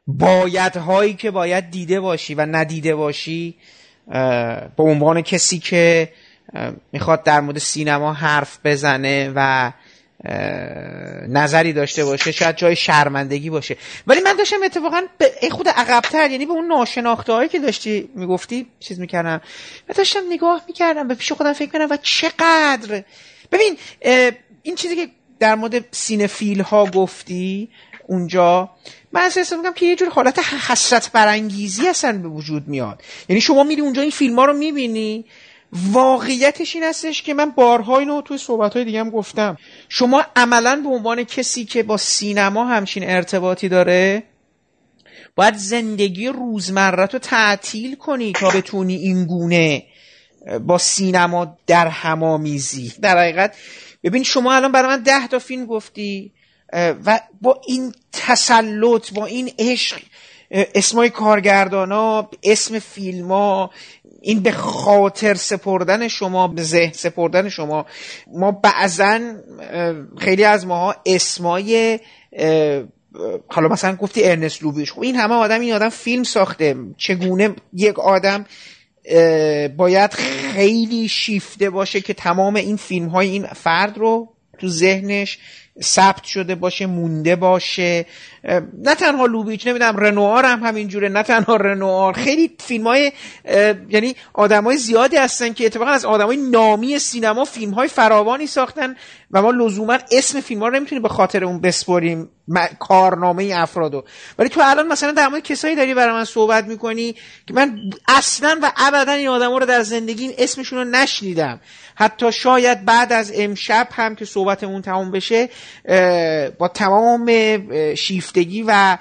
F: باید هایی که باید دیده باشی و ندیده باشی به عنوان کسی که می‌خواد در مورد سینما حرف بزنه و نظری داشته باشه شاید جای شرمندگی باشه. ولی من داشتم اتفاقا به خود عقبتر یعنی به اون ناشناخته هایی که داشتی می‌گفتی چیز می‌کردم. و داشتم نگاه می‌کردم به پیش خودم فکر کنم و چقدر؟ ببین این چیزی که در مورد سینفیل ها گفتی اونجا من احساس می‌کنم که یه جور حالت حسرت برانگیزی اصلا به وجود میاد. یعنی شما میری اونجا این فیلم ها رو می‌بینی واقعیتش این هستش که من بارها اینو توی صحبت های دیگه هم گفتم. شما عملا به عنوان کسی که با سینما همچین ارتباطی داره باید زندگی روزمره رو تعطیل کنی تا بتونی این گونه با سینما در همامیزی در حقیقت ببین شما الان برای من ده تا فیلم گفتی و با این تسلط با این عشق اسمای کارگردانا اسم فیلم ها این به خاطر سپردن شما به ذهن سپردن شما ما بعضا خیلی از ماها اسمای حالا مثلا گفتی ارنست لوبیش خب این همه آدم این آدم فیلم ساخته. چگونه یک آدم باید خیلی شیفته باشه که تمام این فیلم های این فرد رو تو ذهنش ثبت شده باشه مونده باشه. نه تنها لوبیچ نمی‌دونم رنوار هم همینجوره نه تنها رنوار. خیلی فیلم های یعنی آدم های زیادی هستن که اتفاقا از آدم های نامی سینما فیلم های فراوانی ساختن و ما لزوما اسم فیلم ها رو نمی‌تونیم به خاطر اون بسپریم کارنامه افرادو ولی تو الان مثلا در مورد کسایی داری برای من صحبت می‌کنی که من اصلا و ابدا این آدما رو در زندگیم اسمشون رو نشنیدم. حتی شاید بعد از امشب هم که صحبتمون تموم بشه با تمام شیفتگی و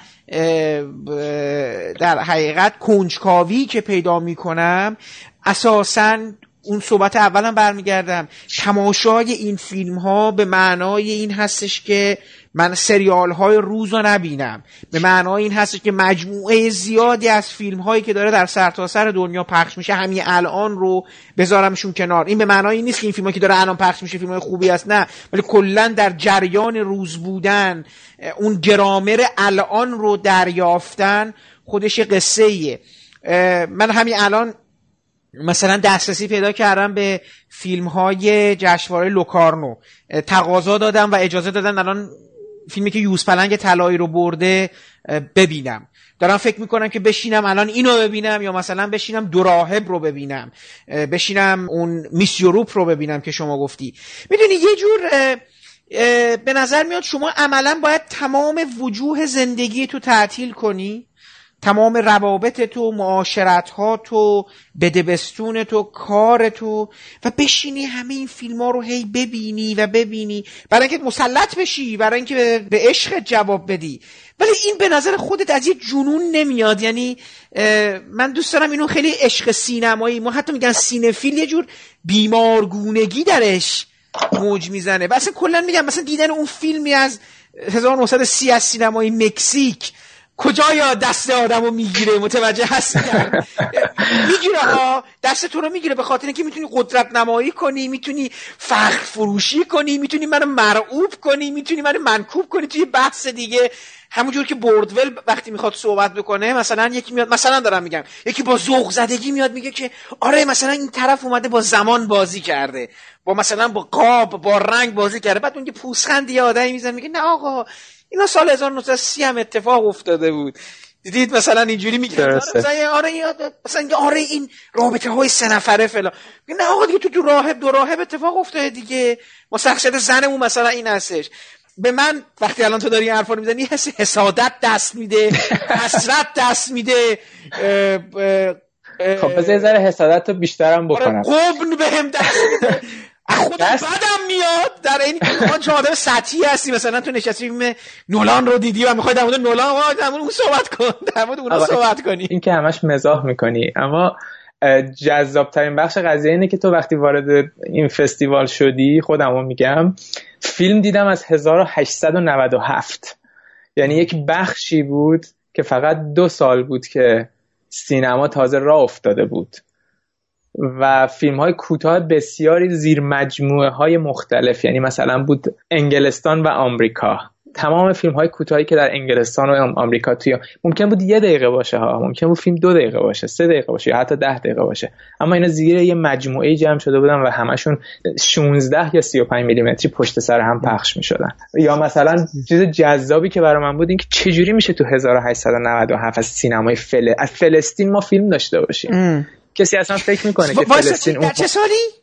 F: در حقیقت کنجکاوی که پیدا می‌کنم اساسا اون صحبت اولم برمیگردم. تماشای این فیلم ها به معنای این هستش که من سریال های روز رو نبینم. به معنای این هستش که مجموعه زیادی از فیلم هایی که داره در سرتاسر سر دنیا پخش میشه همین الان رو بذارمشون کنار. این به معنای این نیست که این فیلم که داره الان پخش میشه فیلم های خوبی است نه. ولی کلا در جریان روز بودن اون گرامر الان رو دریافتن خودش قصه ایه من همین الان مثلا دسترسی پیدا کردم به فیلم های جشنواره لوکارنو. تقاضا دادم و اجازه دادن الان فیلمی که یوز پلنگ طلایی رو برده ببینم. دارم فکر می‌کنم که بشینم الان اینو ببینم یا مثلا بشینم دو راهب رو ببینم. بشینم اون میسیوروپ رو ببینم که شما گفتی. می‌دونی یه جور به نظر میاد شما عملا باید تمام وجوه زندگی تو تعطیل کنی. تمام روابط تو معاشرت ها تو بدبستون تو کار تو و بشینی همه این فیلم ها رو هی ببینی و ببینی. برای اینکه مسلط بشی برای اینکه به عشق جواب بدی. ولی این به نظر خودت از یه جنون نمیاد. یعنی من دوست دارم اینو خیلی عشق سینمایی ما حتی میگن سینفیل یه جور بیمارگونگی درش موج می‌زنه. و اصلا کلا میگم مثلا دیدن اون فیلمی از 1930 از سینمای مکزیک کجا یا دست آدم رو می‌گیره؟ متوجه هست می‌گیره ها. دست تو رو می‌گیره به خاطر اینکه می‌تونی قدرت نمایی کنی می‌تونی فخر فروشی کنی می‌تونی منو مرعوب کنی می‌تونی منو منکوب کنی. توی بحث دیگه همونجور که بوردول وقتی می‌خواد صحبت بکنه مثلا یکی میاد مثلا دارم میگم یکی با ذوق زدگی میاد میگه که آره مثلا این طرف اومده با زمان بازی کرده با مثلا با قاب با رنگ بازی کرده. بعد اون که پوسخندی آدمی می‌زنه میگه نه آقا اینا سال 1930 هم اتفاق افتاده بود. دیدید مثلا اینجوری میگن آره مثلا آره مثلا آره این رابطه های سه نفره فلان. نه آقا دیگه تو تو راهب دو راهب اتفاق افتاده دیگه. ما شخصیت زنمون مثلا این هستش. به من وقتی الان تو داری این حرفا رو می‌زنی حس حسادت دست میده *laughs* حسرت دست میده.
G: خب بذار ذره حسادت رو بیشترم آره، بکنم.
F: قبن بهم دست میده. *laughs* خودم بدم میاد. در این که چه آدم سطحی هستی مثلا تو نشستی فیلم نولان رو دیدی و می‌خوای در مورد نولان در مورد اون صحبت کن. *laughs* در مورد اون صحبت کنی.
G: این که همش مزاح می‌کنی. اما جذاب ترین بخش قضیه اینه که تو وقتی وارد این فستیوال شدی خودم رو میگم فیلم دیدم از 1897 یعنی یک بخشی بود که فقط دو سال بود که سینما تازه راه افتاده بود. و فیلم های کوتاه بسیاری زیر مجموعه های مختلف یعنی مثلا بود انگلستان و آمریکا. تمام فیلم های کوتاهی که در انگلستان و آمریکا توی ممکن بود یه دقیقه باشه ها ممکن بود فیلم دو دقیقه باشه سه دقیقه باشه یا حتی ده دقیقه باشه. اما اینا زیر یه مجموعه جمع شده بودن و همشون 16 یا 35 میلیمتری پشت سر هم پخش می شدن یا مثلا چیز جذابی که برای من بود این که چجوری میشه تو 1897 از سینمای فل از فلسطین ما فیلم داشته باشیم؟ کسی اصلا فکر می‌کنه که *laughs* فلسطین
F: اون چه سالی؟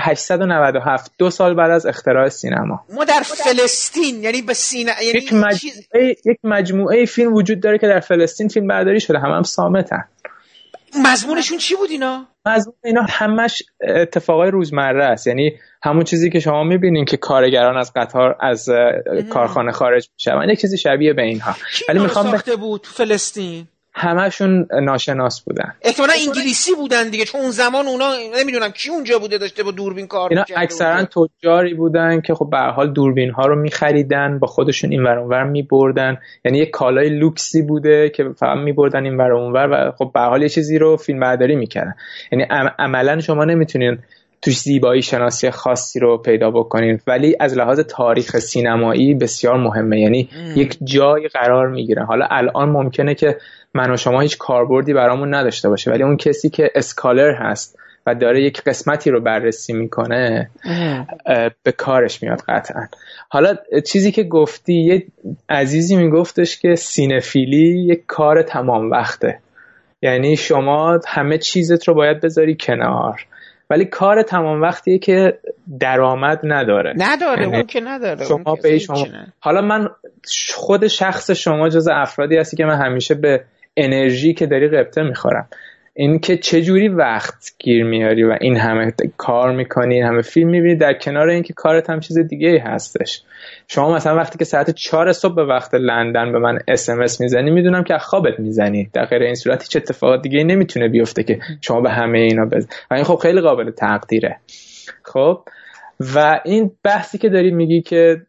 G: 1897 دو سال بعد از اختراع سینما.
F: ما در فلسطین یعنی به سینما یعنی
G: یک مجموعه یک مجموعه فیلم وجود داره که در فلسطین فیلم برداری شده. هم هم سامتن
F: مضمونشون چی بود اینا؟
G: مضمون اینا همش اتفاقای روزمره است. یعنی همون چیزی که شما می‌بینین که کارگران از قطار از کارخانه خارج میشن یک چیزی شبیه به اینها.
F: ولی می‌خوام بود تو فلسطین؟
G: همشون ناشناس بودن.
F: احتمالا انگلیسی بودن دیگه چون اون زمان اونا نمی‌دونم کی اونجا بوده داشته با دوربین کار
G: اینا اکثرا تجاری بودن که خب به حال دوربین ها رو میخریدن با خودشون این ور اونور میبردن. یعنی یه کالای لوکسی بوده که فقط میبردن این ور اونور و خب به حال یه چیزی رو فیلم برداری می‌کردن. یعنی عملا شما نمی‌تونین توش زیبایی شناسی خاصی رو پیدا بکنین ولی از لحاظ تاریخ سینمایی بسیار مهمه. یعنی یک جای قرار می‌گیره حالا الان ممکنه که من و شما هیچ کاربردی برامون نداشته باشه. ولی اون کسی که اسکالر هست و داره یک قسمتی رو بررسی می‌کنه به کارش میاد قطعا. حالا چیزی که گفتی یه عزیزی میگفتش که سینفیلی یک کار تمام وقته. یعنی شما همه چیزت رو باید بذاری کنار. ولی کار تمام وقتیه که درآمد نداره.
F: نداره یعنی اون که نداره
G: شما به شما حالا من خود شخص شما جز افرادی هستی که من همیشه به انرژی که داری قبطه می‌خورم. این که چه جوری وقت گیر میاری و این همه کار می‌کنی این همه فیلم می‌بینی در کنار اینکه کارت هم چیز دیگه ای هستش. شما مثلا وقتی که ساعت چهار صبح به وقت لندن به من اس می‌زنی می‌دونم که خوابت می‌زنی. در غیر این صورت هیچ اتفاق دیگه نمی‌تونه بیفته که شما به همه اینا بزن و این خب خیلی قابل تقدیره. خب؟ و این بحثی که داری میگی که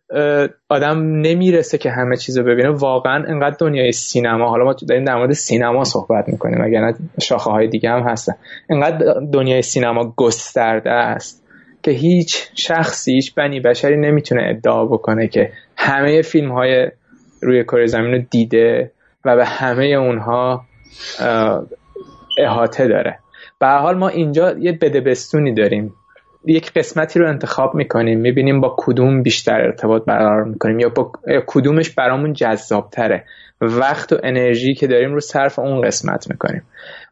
G: آدم نمی‌رسه که همه چیز رو ببینه واقعا انقدر دنیای سینما حالا ما داریم در مورد سینما صحبت می‌کنیم اگر شاخه های دیگه هم هستن. انقدر دنیای سینما گسترده است که هیچ شخصی هیچ بنی بشری نمی‌تونه ادعا بکنه که همه فیلم های روی کره زمین رو دیده و به همه اونها احاطه داره. به هر حال ما اینجا یه بده بستونی داریم. یک قسمتی رو انتخاب می‌کنیم می‌بینیم با کدوم بیشتر ارتباط برقرار می‌کنیم یا با کدومش برامون جذابتره. وقت و انرژی که داریم رو صرف اون قسمت می‌کنیم.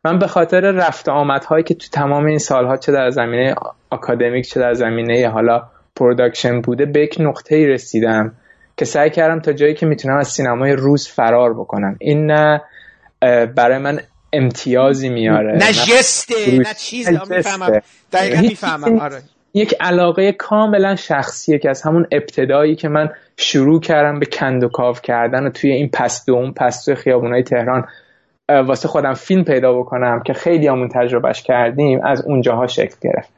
G: من به خاطر رفت آمدهایی که تو تمام این سالها چه در زمینه اکادمیک چه در زمینه حالا production بوده به یک نقطه ای رسیدم که سعی کردم تا جایی که می‌تونم از سینمای روز فرار بکنم. این نه برای من امتیازی میاره.
F: نه جسته نه چیز می‌فهمم. دقیقا می‌فهمم. آره.
G: یک علاقه کاملا شخصیه که از همون ابتدایی که من شروع کردم به کند و کاف کردن و توی این پستو اون پستو خیابونای تهران واسه خودم فیلم پیدا بکنم که خیلی همون تجربهش کردیم از اونجاها شکل گرفت.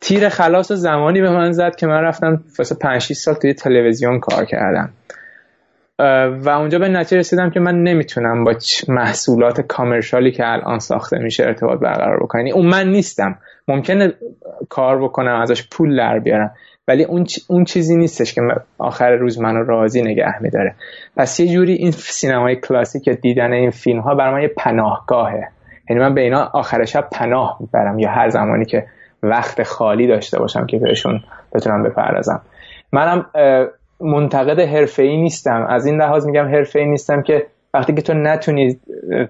G: تیر خلاص زمانی به من زد که من رفتم واسه 5 سال توی تلویزیون کار کردم. و اونجا به نتیجه رسیدم که من نمی‌تونم با محصولات کامرشالی که الان ساخته میشه ارتباط برقرار بکنم. یعنی اون من نیستم. ممکنه کار بکنم ازش پول در بیارم. ولی اون, اون چیزی نیستش که آخر روز منو راضی نگه میداره. پس یه جوری این سینمای کلاسیک یا دیدن این فیلم ها برای من یه پناهگاهه. یعنی من به اینا آخر شب پناه می‌برم یا هر زمانی که وقت خالی داشته باشم که بهشون بتونم بپردازم. منم منتقد ای نیستم. از این لحاظ میگم ای نیستم که وقتی که تو نتونی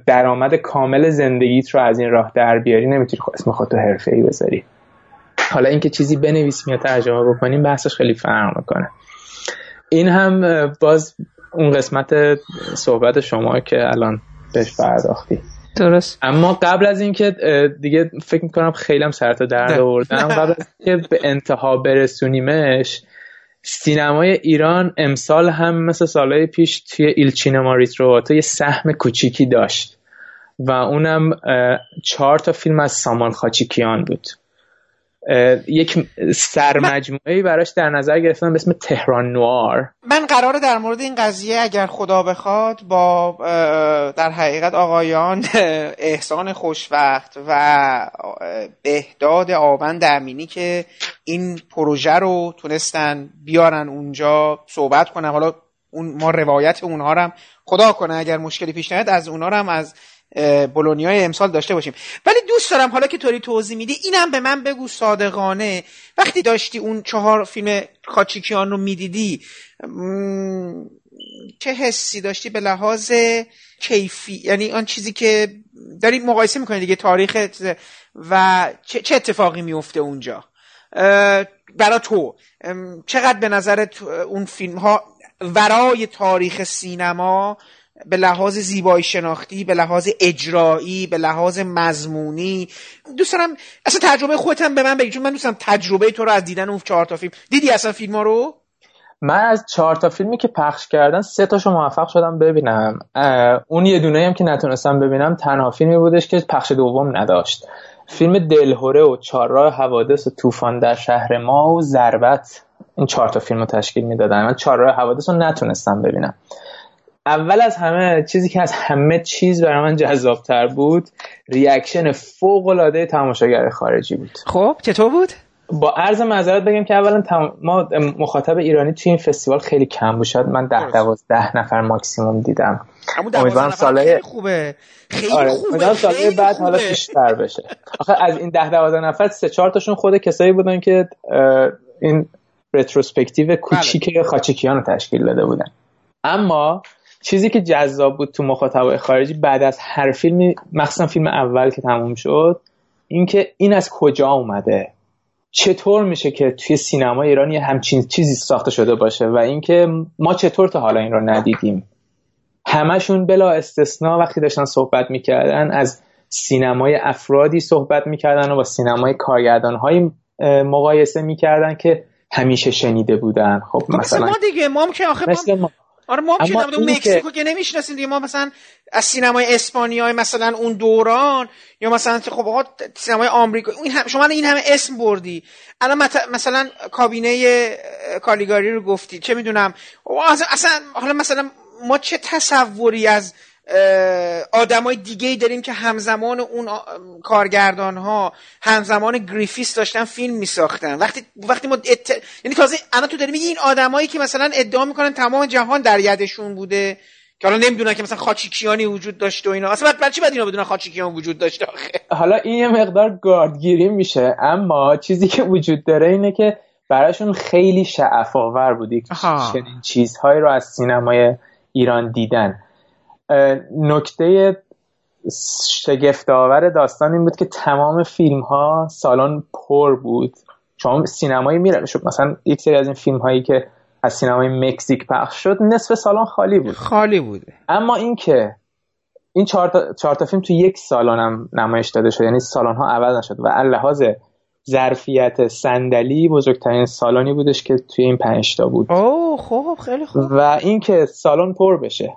G: درآمد کامل زندگیت رو از این راه در بیاری نمی‌تونی اسم خودتو ای بذاری. حالا اینکه چیزی بنویسیم یا ترجمه بکنیم بحثش خیلی فرق می‌کنه. این هم باز اون قسمت صحبت شما که الان بهش پرداختی.
F: درست.
G: اما قبل از اینکه دیگه فکر می‌کنم خیلی هم سرتا درد آوردم قبل از اینکه به انتها برسونیمش سینمای ایران امسال هم مثل سالهای پیش توی ایلچینما ریتروواتا یه سهم کوچیکی داشت و اونم چهار تا فیلم از سامان خاچیکیان بود. یک سرمجموعه براش در نظر گرفتم به اسم تهران نوار.
F: من قراره در مورد این قضیه اگر خدا بخواد با در حقیقت آقایان *laughs* احسان خوشوقت و بهداد آوند امینی که این پروژه رو تونستن بیارن اونجا صحبت کنن. حالا اون ما روایت اونها رو هم خدا کنه اگر مشکلی پیش نیاد از اونها رو هم از بولونیای امسال داشته باشیم. ولی دوست دارم حالا که طوری توضیح میدی اینم به من بگو صادقانه. وقتی داشتی اون چهار فیلم خاچیکیان رو می‌دیدی چه حسی داشتی به لحاظ کیفی؟ یعنی آن چیزی که داری مقایسه می‌کنی دیگه تاریخ و چه اتفاقی میفته اونجا؟ برا تو. چقدر به نظرت اون فیلم ها ورای تاریخ سینما به لحاظ زیبایی شناختی به لحاظ اجرایی به لحاظ مضمونی. دوست دارم اصلا تجربه خودت هم به من بگی چون من دوستم تجربه تو رو از دیدن اون چهار تا فیلم. دیدی اصلا فیلم ها رو؟
G: من از چهار تا فیلمی که پخش کردن سه تاشو موفق شدم ببینم. اون یه دونه هم که نتونستم ببینم تنها فیلمی بودش که پخش دوم نداشت. فیلم دلهوره و چهارراه حوادث و طوفان در شهر ما و ضربت. این چهار تا فیلم تشکیل می‌دادن. من چهارراه حوادث رو نتونستم ببینم. اول از همه چیزی که از همه چیز برای من جذابتر بود ریاکشن فوق العاده تماشاگر خارجی بود.
F: خب چطور بود؟
G: با عرض معذرت بگم که اولا ما مخاطب ایرانی توی این فستیوال خیلی کم بود. شاید من ده دوازده نفر ماکسیموم دیدم.
F: امیدوارم ساله خوبه. خیلی آره. خوبه
G: ساله بعد حالا بیشتر بشه. آخه از این ده دوازده نفر سه چهار تاشون خود کسایی بودن که این رتروسپکتیو کوچیک. خاچیکیان رو تشکیل داده بودن. اما چیزی که جذاب بود تو مخاطبای خارجی بعد از هر فیلمی مخصوصا فیلم اول که تموم شد اینکه این از کجا اومده؟ چطور میشه که توی سینما ایران یه همچین چیزی ساخته شده باشه و اینکه ما چطور تا حالا این رو ندیدیم؟ همشون بلا استثنا وقتی داشتن صحبت می‌کردن از سینمای افرادی صحبت می‌کردن و با سینمای کارگردان مقایسه می‌کردن که همیشه شنیده بودن. خب
F: مثلا ما دیگه ما که آخه ما... آره ما که اون مکزیکو که نمی‌شناسیم دیگه ما مثلا از سینمای اسپانیای مثلا اون دوران یا مثلا خب آقا سینمای آمریکا این هم شما این همه اسم بردی. الان مثلا کابینه کالیگاری رو گفتی چه می‌دونم. اصلا حالا مثلا ما چه تصوری از آدمای دیگه ای داریم که همزمان اون کارگردان ها همزمان گریفیث داشتن فیلم می ساختن وقتی وقتی ما ات... یعنی تازه الان تو داری میگی این آدمایی که مثلا ادعا می‌کنن تمام جهان در یدشون بوده که حالا نمی‌دونن که مثلا خاچیکیانی وجود داشته و اینا. اصلا بعد چی بعد اینا بدونن خاچیکیان وجود داشته آخه؟
G: حالا این یه مقدار گاردگیری میشه. اما چیزی که وجود داره اینه که براشون خیلی شعف آور بود چنین چیزهایی رو از سینمای ایران دیدن. نکته شگفت آور داستان این بود که تمام فیلم ها سالن پر بود. شما سینمایی میره شد مثلا یک سری از این فیلم هایی که از سینمای مکزیک پخش شد نصف سالن خالی بود.
F: خالی بوده
G: اما اینکه این چهار تا, تا فیلم تو یک سالن هم نمایش داده شد یعنی سالن ها عوض نشد و لحاظ ظرفیت صندلی بزرگترین سالانی بودش که توی این پنج تا بود.
F: اوه خوب خیلی خوب.
G: و اینکه سالن پر بشه.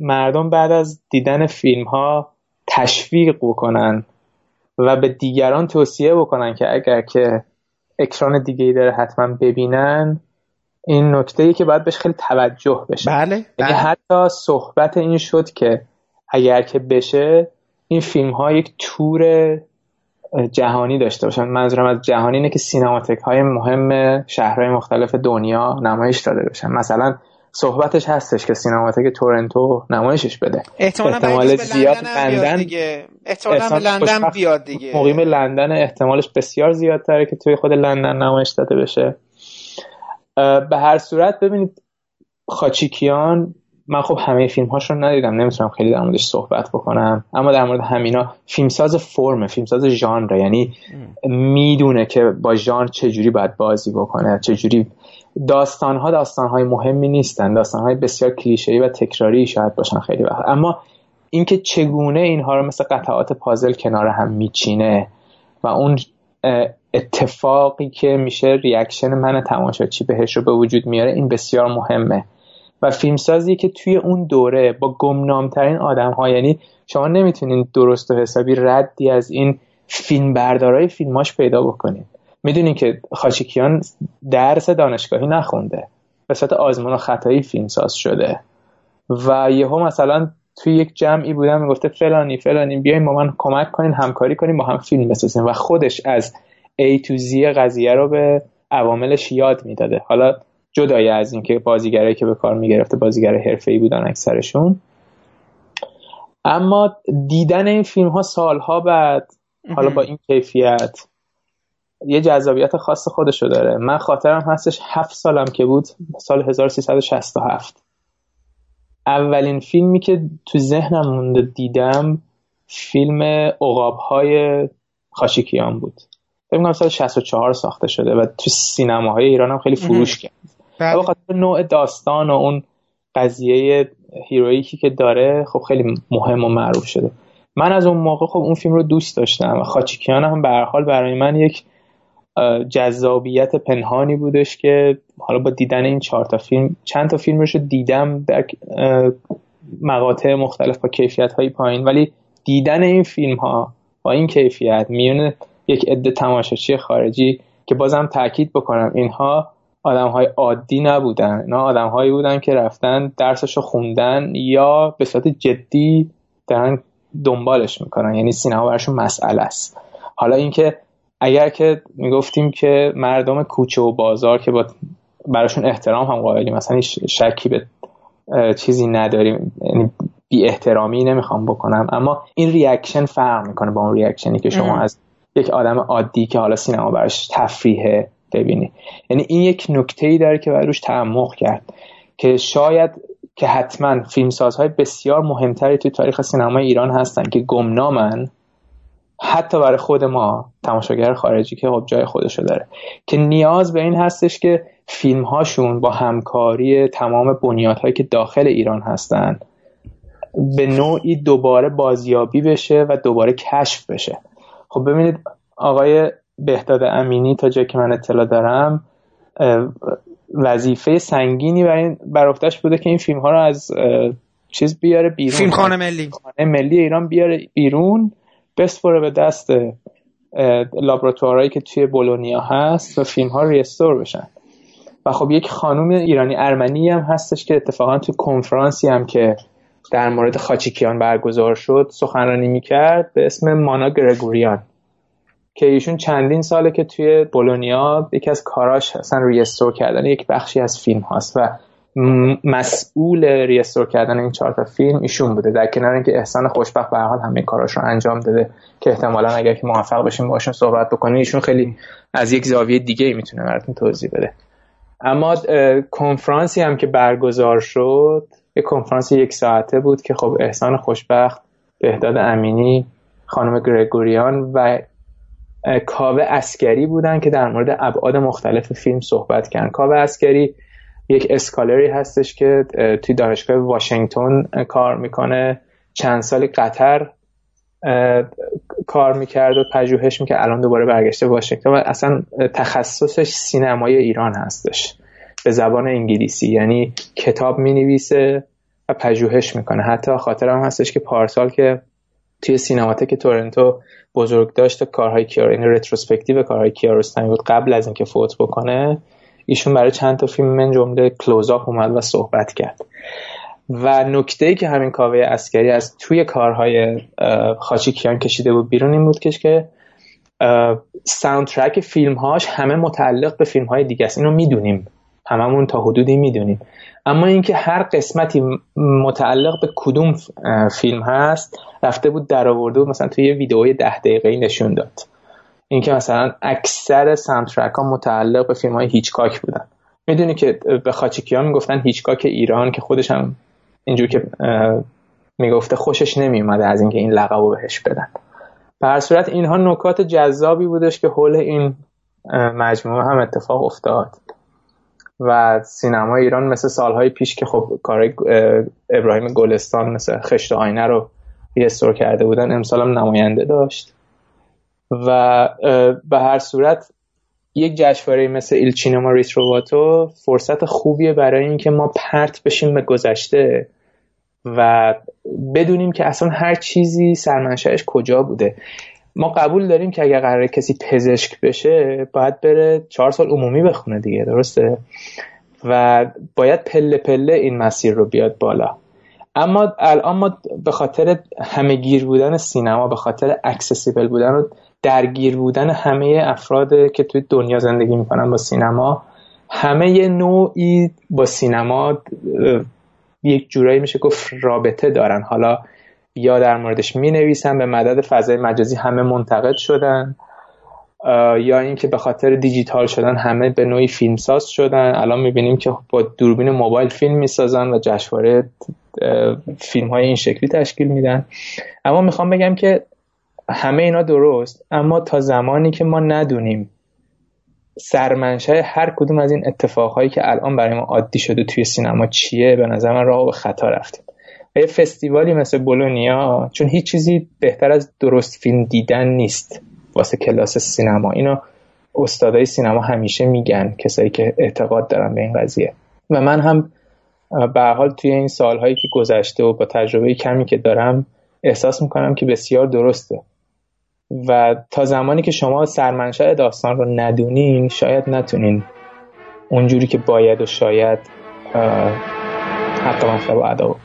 G: مردم بعد از دیدن فیلم ها تشویق بکنن و به دیگران توصیه بکنن که اگر که اکران دیگه ای داره حتما ببینن این نکته ای که باید بهش خیلی توجه بشه.
F: بله, بله.
G: حتی صحبت این شد که اگر که بشه این فیلم ها یک تور جهانی داشته باشن. منظورم از جهانی اینه که سینماتک های مهم شهرهای مختلف دنیا نمایش داده باشن. مثلا صحبتش هستش که سینماتک تورنتو نمایشش بده.
F: احتمال زیاد لندن احتمال لندن بیاد دیگه.
G: مقیم لندن احتمالش بسیار زیادتره که توی خود لندن نمایش داده بشه. به هر صورت ببینید خاچیکیان من خب همه فیلم هاش رو ندیدم نمی‌تونم خیلی در موردش صحبت بکنم اما در مورد همینا فیلمساز فرم فیلمساز ژانر یعنی می‌دونه که با ژانر چجوری باید بازی بکنه چجوری ها داستان های مهمی نیستن. داستان های بسیار کلیشه‌ای و تکراری شاید باشن خیلی وقت. اما اینکه چگونه اینها رو مثل قطعات پازل کنار هم میچینه و اون اتفاقی که میشه ریاکشن من تماشاچی بهش رو به وجود میاره این بسیار مهمه. و فیلمسازی که توی اون دوره با گمنامترین آدم ها یعنی شما نمی‌تونین درست و حسابی ردی از این فیلم بردارای فیلماش پیدا بکنید می‌دونین که خاچیکیان درس دانشگاهی نخونده. به صورت آزمون و خطایی فیلمساز شده. و یهو مثلا توی یک جمعی بودن می‌گفته فلانی فلانی بیاین با من کمک کنین همکاری کنیم با هم فیلم بسازیم. و خودش از A to Z قضیه رو به عواملش یاد می‌داده. حالا جدای از اینکه بازیگرایی که به کار می‌گرفته بازیگر حرفه‌ای بودن اکثرشون. اما دیدن این فیلم ها سالها بعد حالا با این کیفیت یه جذابیت خاص خودشو داره. من خاطرم هستش هفت سالم که بود سال 1367 اولین فیلمی که تو ذهنم مونده دیدم فیلم اقاب های خاشیکیان بود. فکر کنم سال 64 ساخته شده و تو سینماهای ایران هم خیلی فروش کرد. بله. خاطر نوع داستان و اون قضیه هیرویکی که داره خب خیلی مهم و معروف شده. من از اون موقع خب اون فیلم رو دوست داشتم و خاچیکیان هم به حال برای من یک جذابیت پنهانی بودش که حالا با دیدن این چهار تا فیلم چند تا فیلمش رو دیدم در مقاطع مختلف با کیفیت های پایین ولی دیدن این فیلم ها با این کیفیت میونه یک عده تماشاچی خارجی که بازم تاکید بکنم اینها آدم های عادی نبودن. اینا آدم هایی بودن که رفتن درسش رو خوندن یا به صورت جدی دارن دنبالش می‌کنن. یعنی سینما براشون مسئله است. حالا اینکه اگر که می‌گفتیم که مردم کوچه و بازار که با براشون احترام هم قائلیم مثلا شکی به چیزی نداریم. یعنی بی احترامی نمی‌خوام بکنم. اما این reaction فرق می‌کنه با اون reaction ی که شما از یک آدم عادی که حالا سینما براش تفریحه ببینی. یعنی این یک نکته ای داره که باید روش تعمق کرد که شاید که حتما فیلمسازهای بسیار مهمتری توی تاریخ سینمای ایران هستن که گمنامن. حتی برای خود ما تماشاگر خارجی که خب جای خودشو داره. که نیاز به این هستش که فیلم هاشون با همکاری تمام بنیادهایی که داخل ایران هستن به نوعی دوباره بازیابی بشه و دوباره کشف بشه. خب ببینید آقای بهداد امینی تا جایی که من اطلاع دارم وظیفه سنگینی برای برافتش بوده که این فیلم ها رو از چیز بیاره بیرون.
F: فیلم خانه ملی.
G: خانه ملی ایران بیاره بیرون. بسپره به دست لابراتوارهایی که توی بولونیا هست و فیلم ها ریستور بشن. و خب یک خانوم ایرانی ارمنی هم هستش که اتفاقا توی کنفرانسی هم که در مورد خاچیکیان برگزار شد سخنرانی می‌کرد به اسم مانا گرگوریان که ایشون چندین ساله که توی بولونیا یکی از کاراش اصلا ریستور کردن یک بخشی از فیلم هاست و مسئول restore کردن این چهار تا فیلم ایشون بوده. در کنار اینکه احسان خوشبخت به هر حال همه کاراش رو انجام داده که احتمالا اگر که موفق بشیم باشون صحبت بکنیم ایشون خیلی از یک زاویه دیگه می‌تونه براتون توضیح بده. اما کنفرانسی هم که برگزار شد یک کنفرانس یک ساعته بود که خب احسان خوشبخت بهداد امینی خانم گرگوریان و کاوه اسکری بودن که در مورد ابعاد مختلف فیلم صحبت کردن. کاوه اسکری یک scholar ی هستش که توی دانشگاه واشنگتن کار می‌کنه. چند سال قطر کار می‌کرد و پژوهش می‌کرد. الان دوباره برگشته واشنگتن و اصلا تخصصش سینمای ایران هستش. به زبان انگلیسی. یعنی کتاب می‌نویسه و پژوهش می‌کنه. حتی خاطرم هستش که پارسال که توی سینماتک تورنتو بزرگ داشت کارهای کیار یعنی retrospective کارهای کیارستمی بود قبل از اینکه فوت بکنه ایشون برای چند تا فیلم من جمله کلوزآپ اومد و صحبت کرد. و نکته ای که همین کاوه اسکری از توی کارهای خاچیکیان کشیده بود بیرون این بود که soundtrack فیلم هاش همه متعلق به فیلم های دیگه است. اینو می‌دونیم. هممون تا حدودی می‌دونیم. اما اینکه هر قسمتی متعلق به کدوم فیلم هست رفته بود در آورده بود مثلا توی یه ویدئوی ده دقیقه نشون داد. اینکه مثلا اکثر soundtrack ها متعلق به فیلم های هیچکاک بودن. می‌دونی که به خاچیکیان می‌گفتن هیچکاک ایران که خودش هم اینجور که می‌گفته خوشش نمیومده از اینکه این لقب رو بهش بدن. به صورت اینها نکات جذابی بودش که حول این مجموعه هم اتفاق افتاد. و سینما ایران مثل سالهای پیش که خب کار ابراهیم گلستان مثل خشت آینه رو ریستور کرده بودن امسال هم نماینده داشت. و به هر صورت یک جشنواره مثل ایل چینما ریتروواتو فرصت خوبیه برای اینکه ما پرت بشیم به گذشته و بدونیم که اصلا هر چیزی سرمنشأش کجا بوده. ما قبول داریم که اگر قرار کسی پزشک بشه باید بره چهار سال عمومی بخونه دیگه درسته؟ و باید پله پله این مسیر رو بیاد بالا. اما الان ما به خاطر همه گیر بودن سینما به خاطر accessible بودن و درگیر بودن همه افراد که توی دنیا زندگی می‌کنن با سینما. همه نوعی با سینما یک جورایی میشه گفت رابطه دارن. حالا یا در موردش می نویسن به مدد فضای مجازی همه منتقد شدن یا اینکه به خاطر دیجیتال شدن همه به نوعی فیلمساز شدن. الان می‌بینیم که با دوربین موبایل فیلم می‌سازن و جشنواره فیلم های این شکلی تشکیل میدن. اما می‌خوام بگم که همه اینا درست اما تا زمانی که ما ندونیم سرمنشه هر کدوم از این اتفاقهایی که الان برای ما عادی شده توی سینما چیه به نظر من راه به خطا رفتیم یه فستیوالی مثل بولونیا چون هیچ چیزی بهتر از درست فیلم دیدن نیست واسه کلاس سینما. اینو استادای سینما همیشه میگن کسایی که اعتقاد دارن به این قضیه. و من هم به حال توی این سالهایی که گذشته و با تجربه کمی که دارم احساس می‌کنم که بسیار درسته. و تا زمانی که شما سرمنشأ داستان رو ندونین شاید نتونین اونجوری که باید و شاید حق مطلب ادا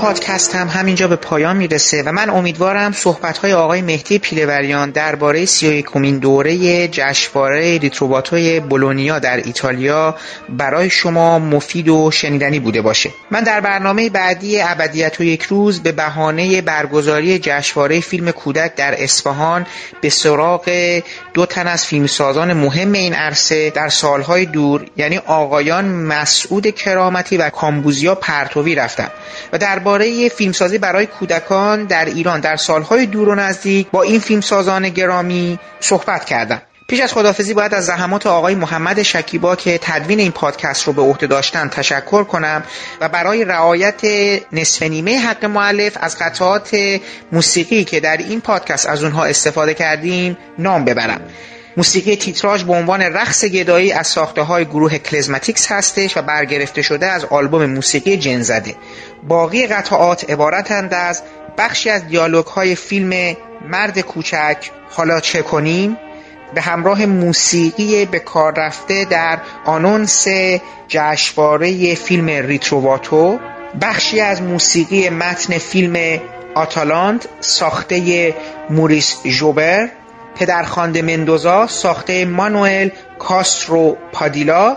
A: پادکست هم همینجا به پایان می‌رسه و من امیدوارم صحبت های آقای مهدی پیلوریان درباره سی و دوره جشنواره ریتروباتوی بولونیا در ایتالیا برای شما مفید و شنیدنی بوده باشه. من در برنامه بعدی ابدیت و یک روز به بهانه برگزاری جشنواره فیلم کودک در اصفهان به سراغ دو تن از فیلمسازان مهم این عرصه در سالهای دور یعنی آقایان مسعود کرامتی و کامبوزیا پرتوی رفتم و درباره فیلمسازی برای کودکان در ایران در سالهای دور و نزدیک با این فیلمسازان گرامی صحبت کردم. پیش از خدافزی باید از زحمات آقای محمد شکیبا که تدوین این پادکست رو به عهده داشتن تشکر کنم و برای رعایت نصف نیمه حق معلف از قطعات موسیقی که در این پادکست از اونها استفاده کردیم نام ببرم. موسیقی تیتراژ به عنوان رقص گدایی از ساخته های گروه کلزماتیکس هستش و برگرفته شده از آلبوم موسیقی جنزده باقی قطعات عبارتند از بخشی از دیالوگ های فیلم مرد کوچک حالا چه کنیم؟ به همراه موسیقی به کار رفته در آنونس جشنواره فیلم ریتروواتو بخشی از موسیقی متن فیلم آتالاند ساخته موریس جوبر پدرخوانده مندوزا ساخته مانوئل کاسترو پادیلا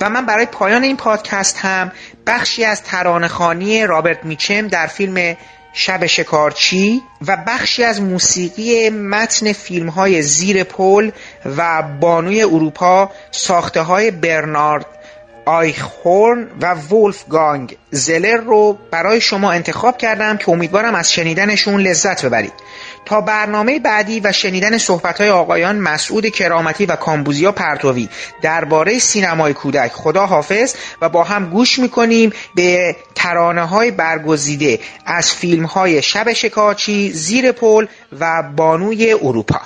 A: و من برای پایان این پادکست هم بخشی از ترانهخانی رابرت میچم در فیلم شب شکارچی و بخشی از موسیقی متن فیلم های زیر پل و بانوی اروپا ساخته های برنارد آیخورن و گانگ زلر رو برای شما انتخاب کردم که امیدوارم از شنیدنشون لذت ببرید. تا برنامه بعدی و شنیدن صحبت‌های آقایان مسعود کرامتی و کامبوزیا پرتوی. درباره سینمای کودک خدا حافظ و با هم گوش می‌کنیم به ترانه های برگزیده از فیلم های شب شکارچی زیر پل و بانوی اروپا.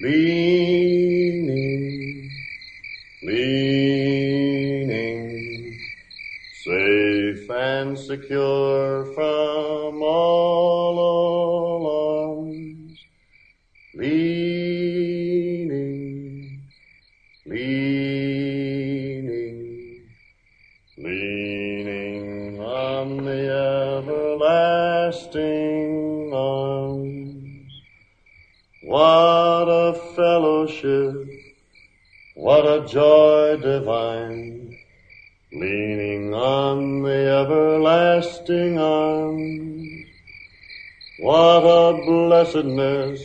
A: leaning, leaning, safe and secure from all alarms, leaning, leaning, leaning on the everlasting arms. What a fellowship, what a joy divine, leaning on the everlasting arms. What a blessedness,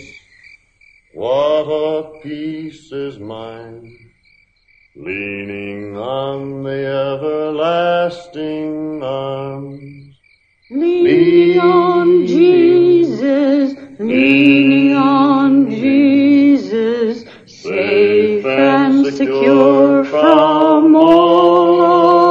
A: what a peace is mine, leaning on the everlasting arms.
H: Leaning on Jesus, leaning on mm. Jesus, safe and secure from all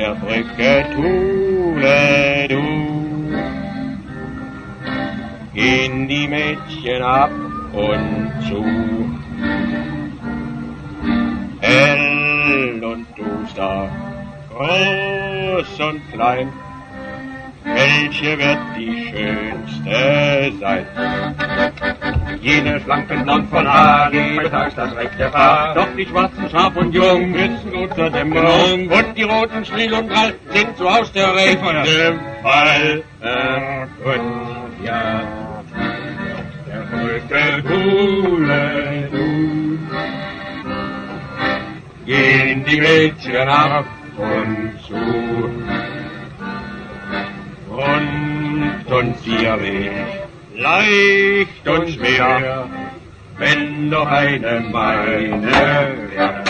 I: der Brücke Thule du, gehen die Mädchen ab und zu. Hell und duster, groß und klein, welche wird die schönste sein? Jene schlanken Blond von mittags das rechte Paar. Doch die schwarzen Schaf und Jung sitzen zur Dämmerung. Und die roten Schriel und Drall sind so aus der dem Fall. Und ja, der Brücke Kuhle, du. Gehen die Mädchen ab und zu. Und uns ihr Weg leicht und schwer, wenn doch eine meine wäre.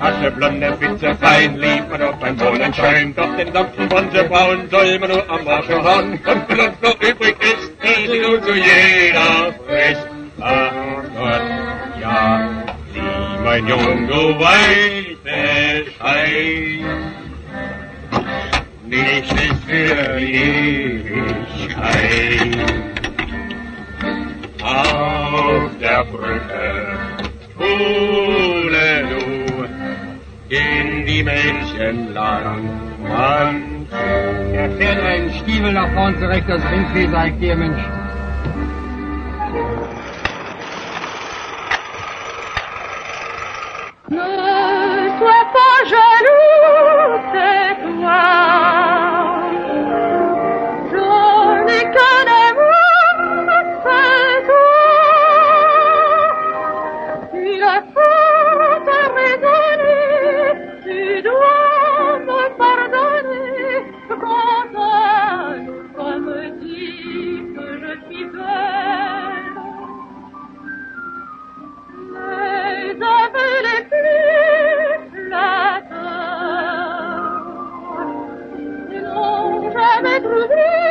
I: Asche, blonde Witze, fein, lieb man auf beim Wohnen schön, doch den Dampfen von der soll man nur am Arsch hauen. Und wenn uns noch übrig ist, ist nun zu jeder Frist. Ach Gott, ja, sieh, mein Jung, du weißt Bescheid. Nichts ist für Ewigkeit. Auf der Brücke, Schule du, in die Mädchenland man
E: Er fährt einen Stiefel nach vorn zurecht, das Rindvieh, sagt dir, Mensch.
J: Jaloux, c'est toi. retrouver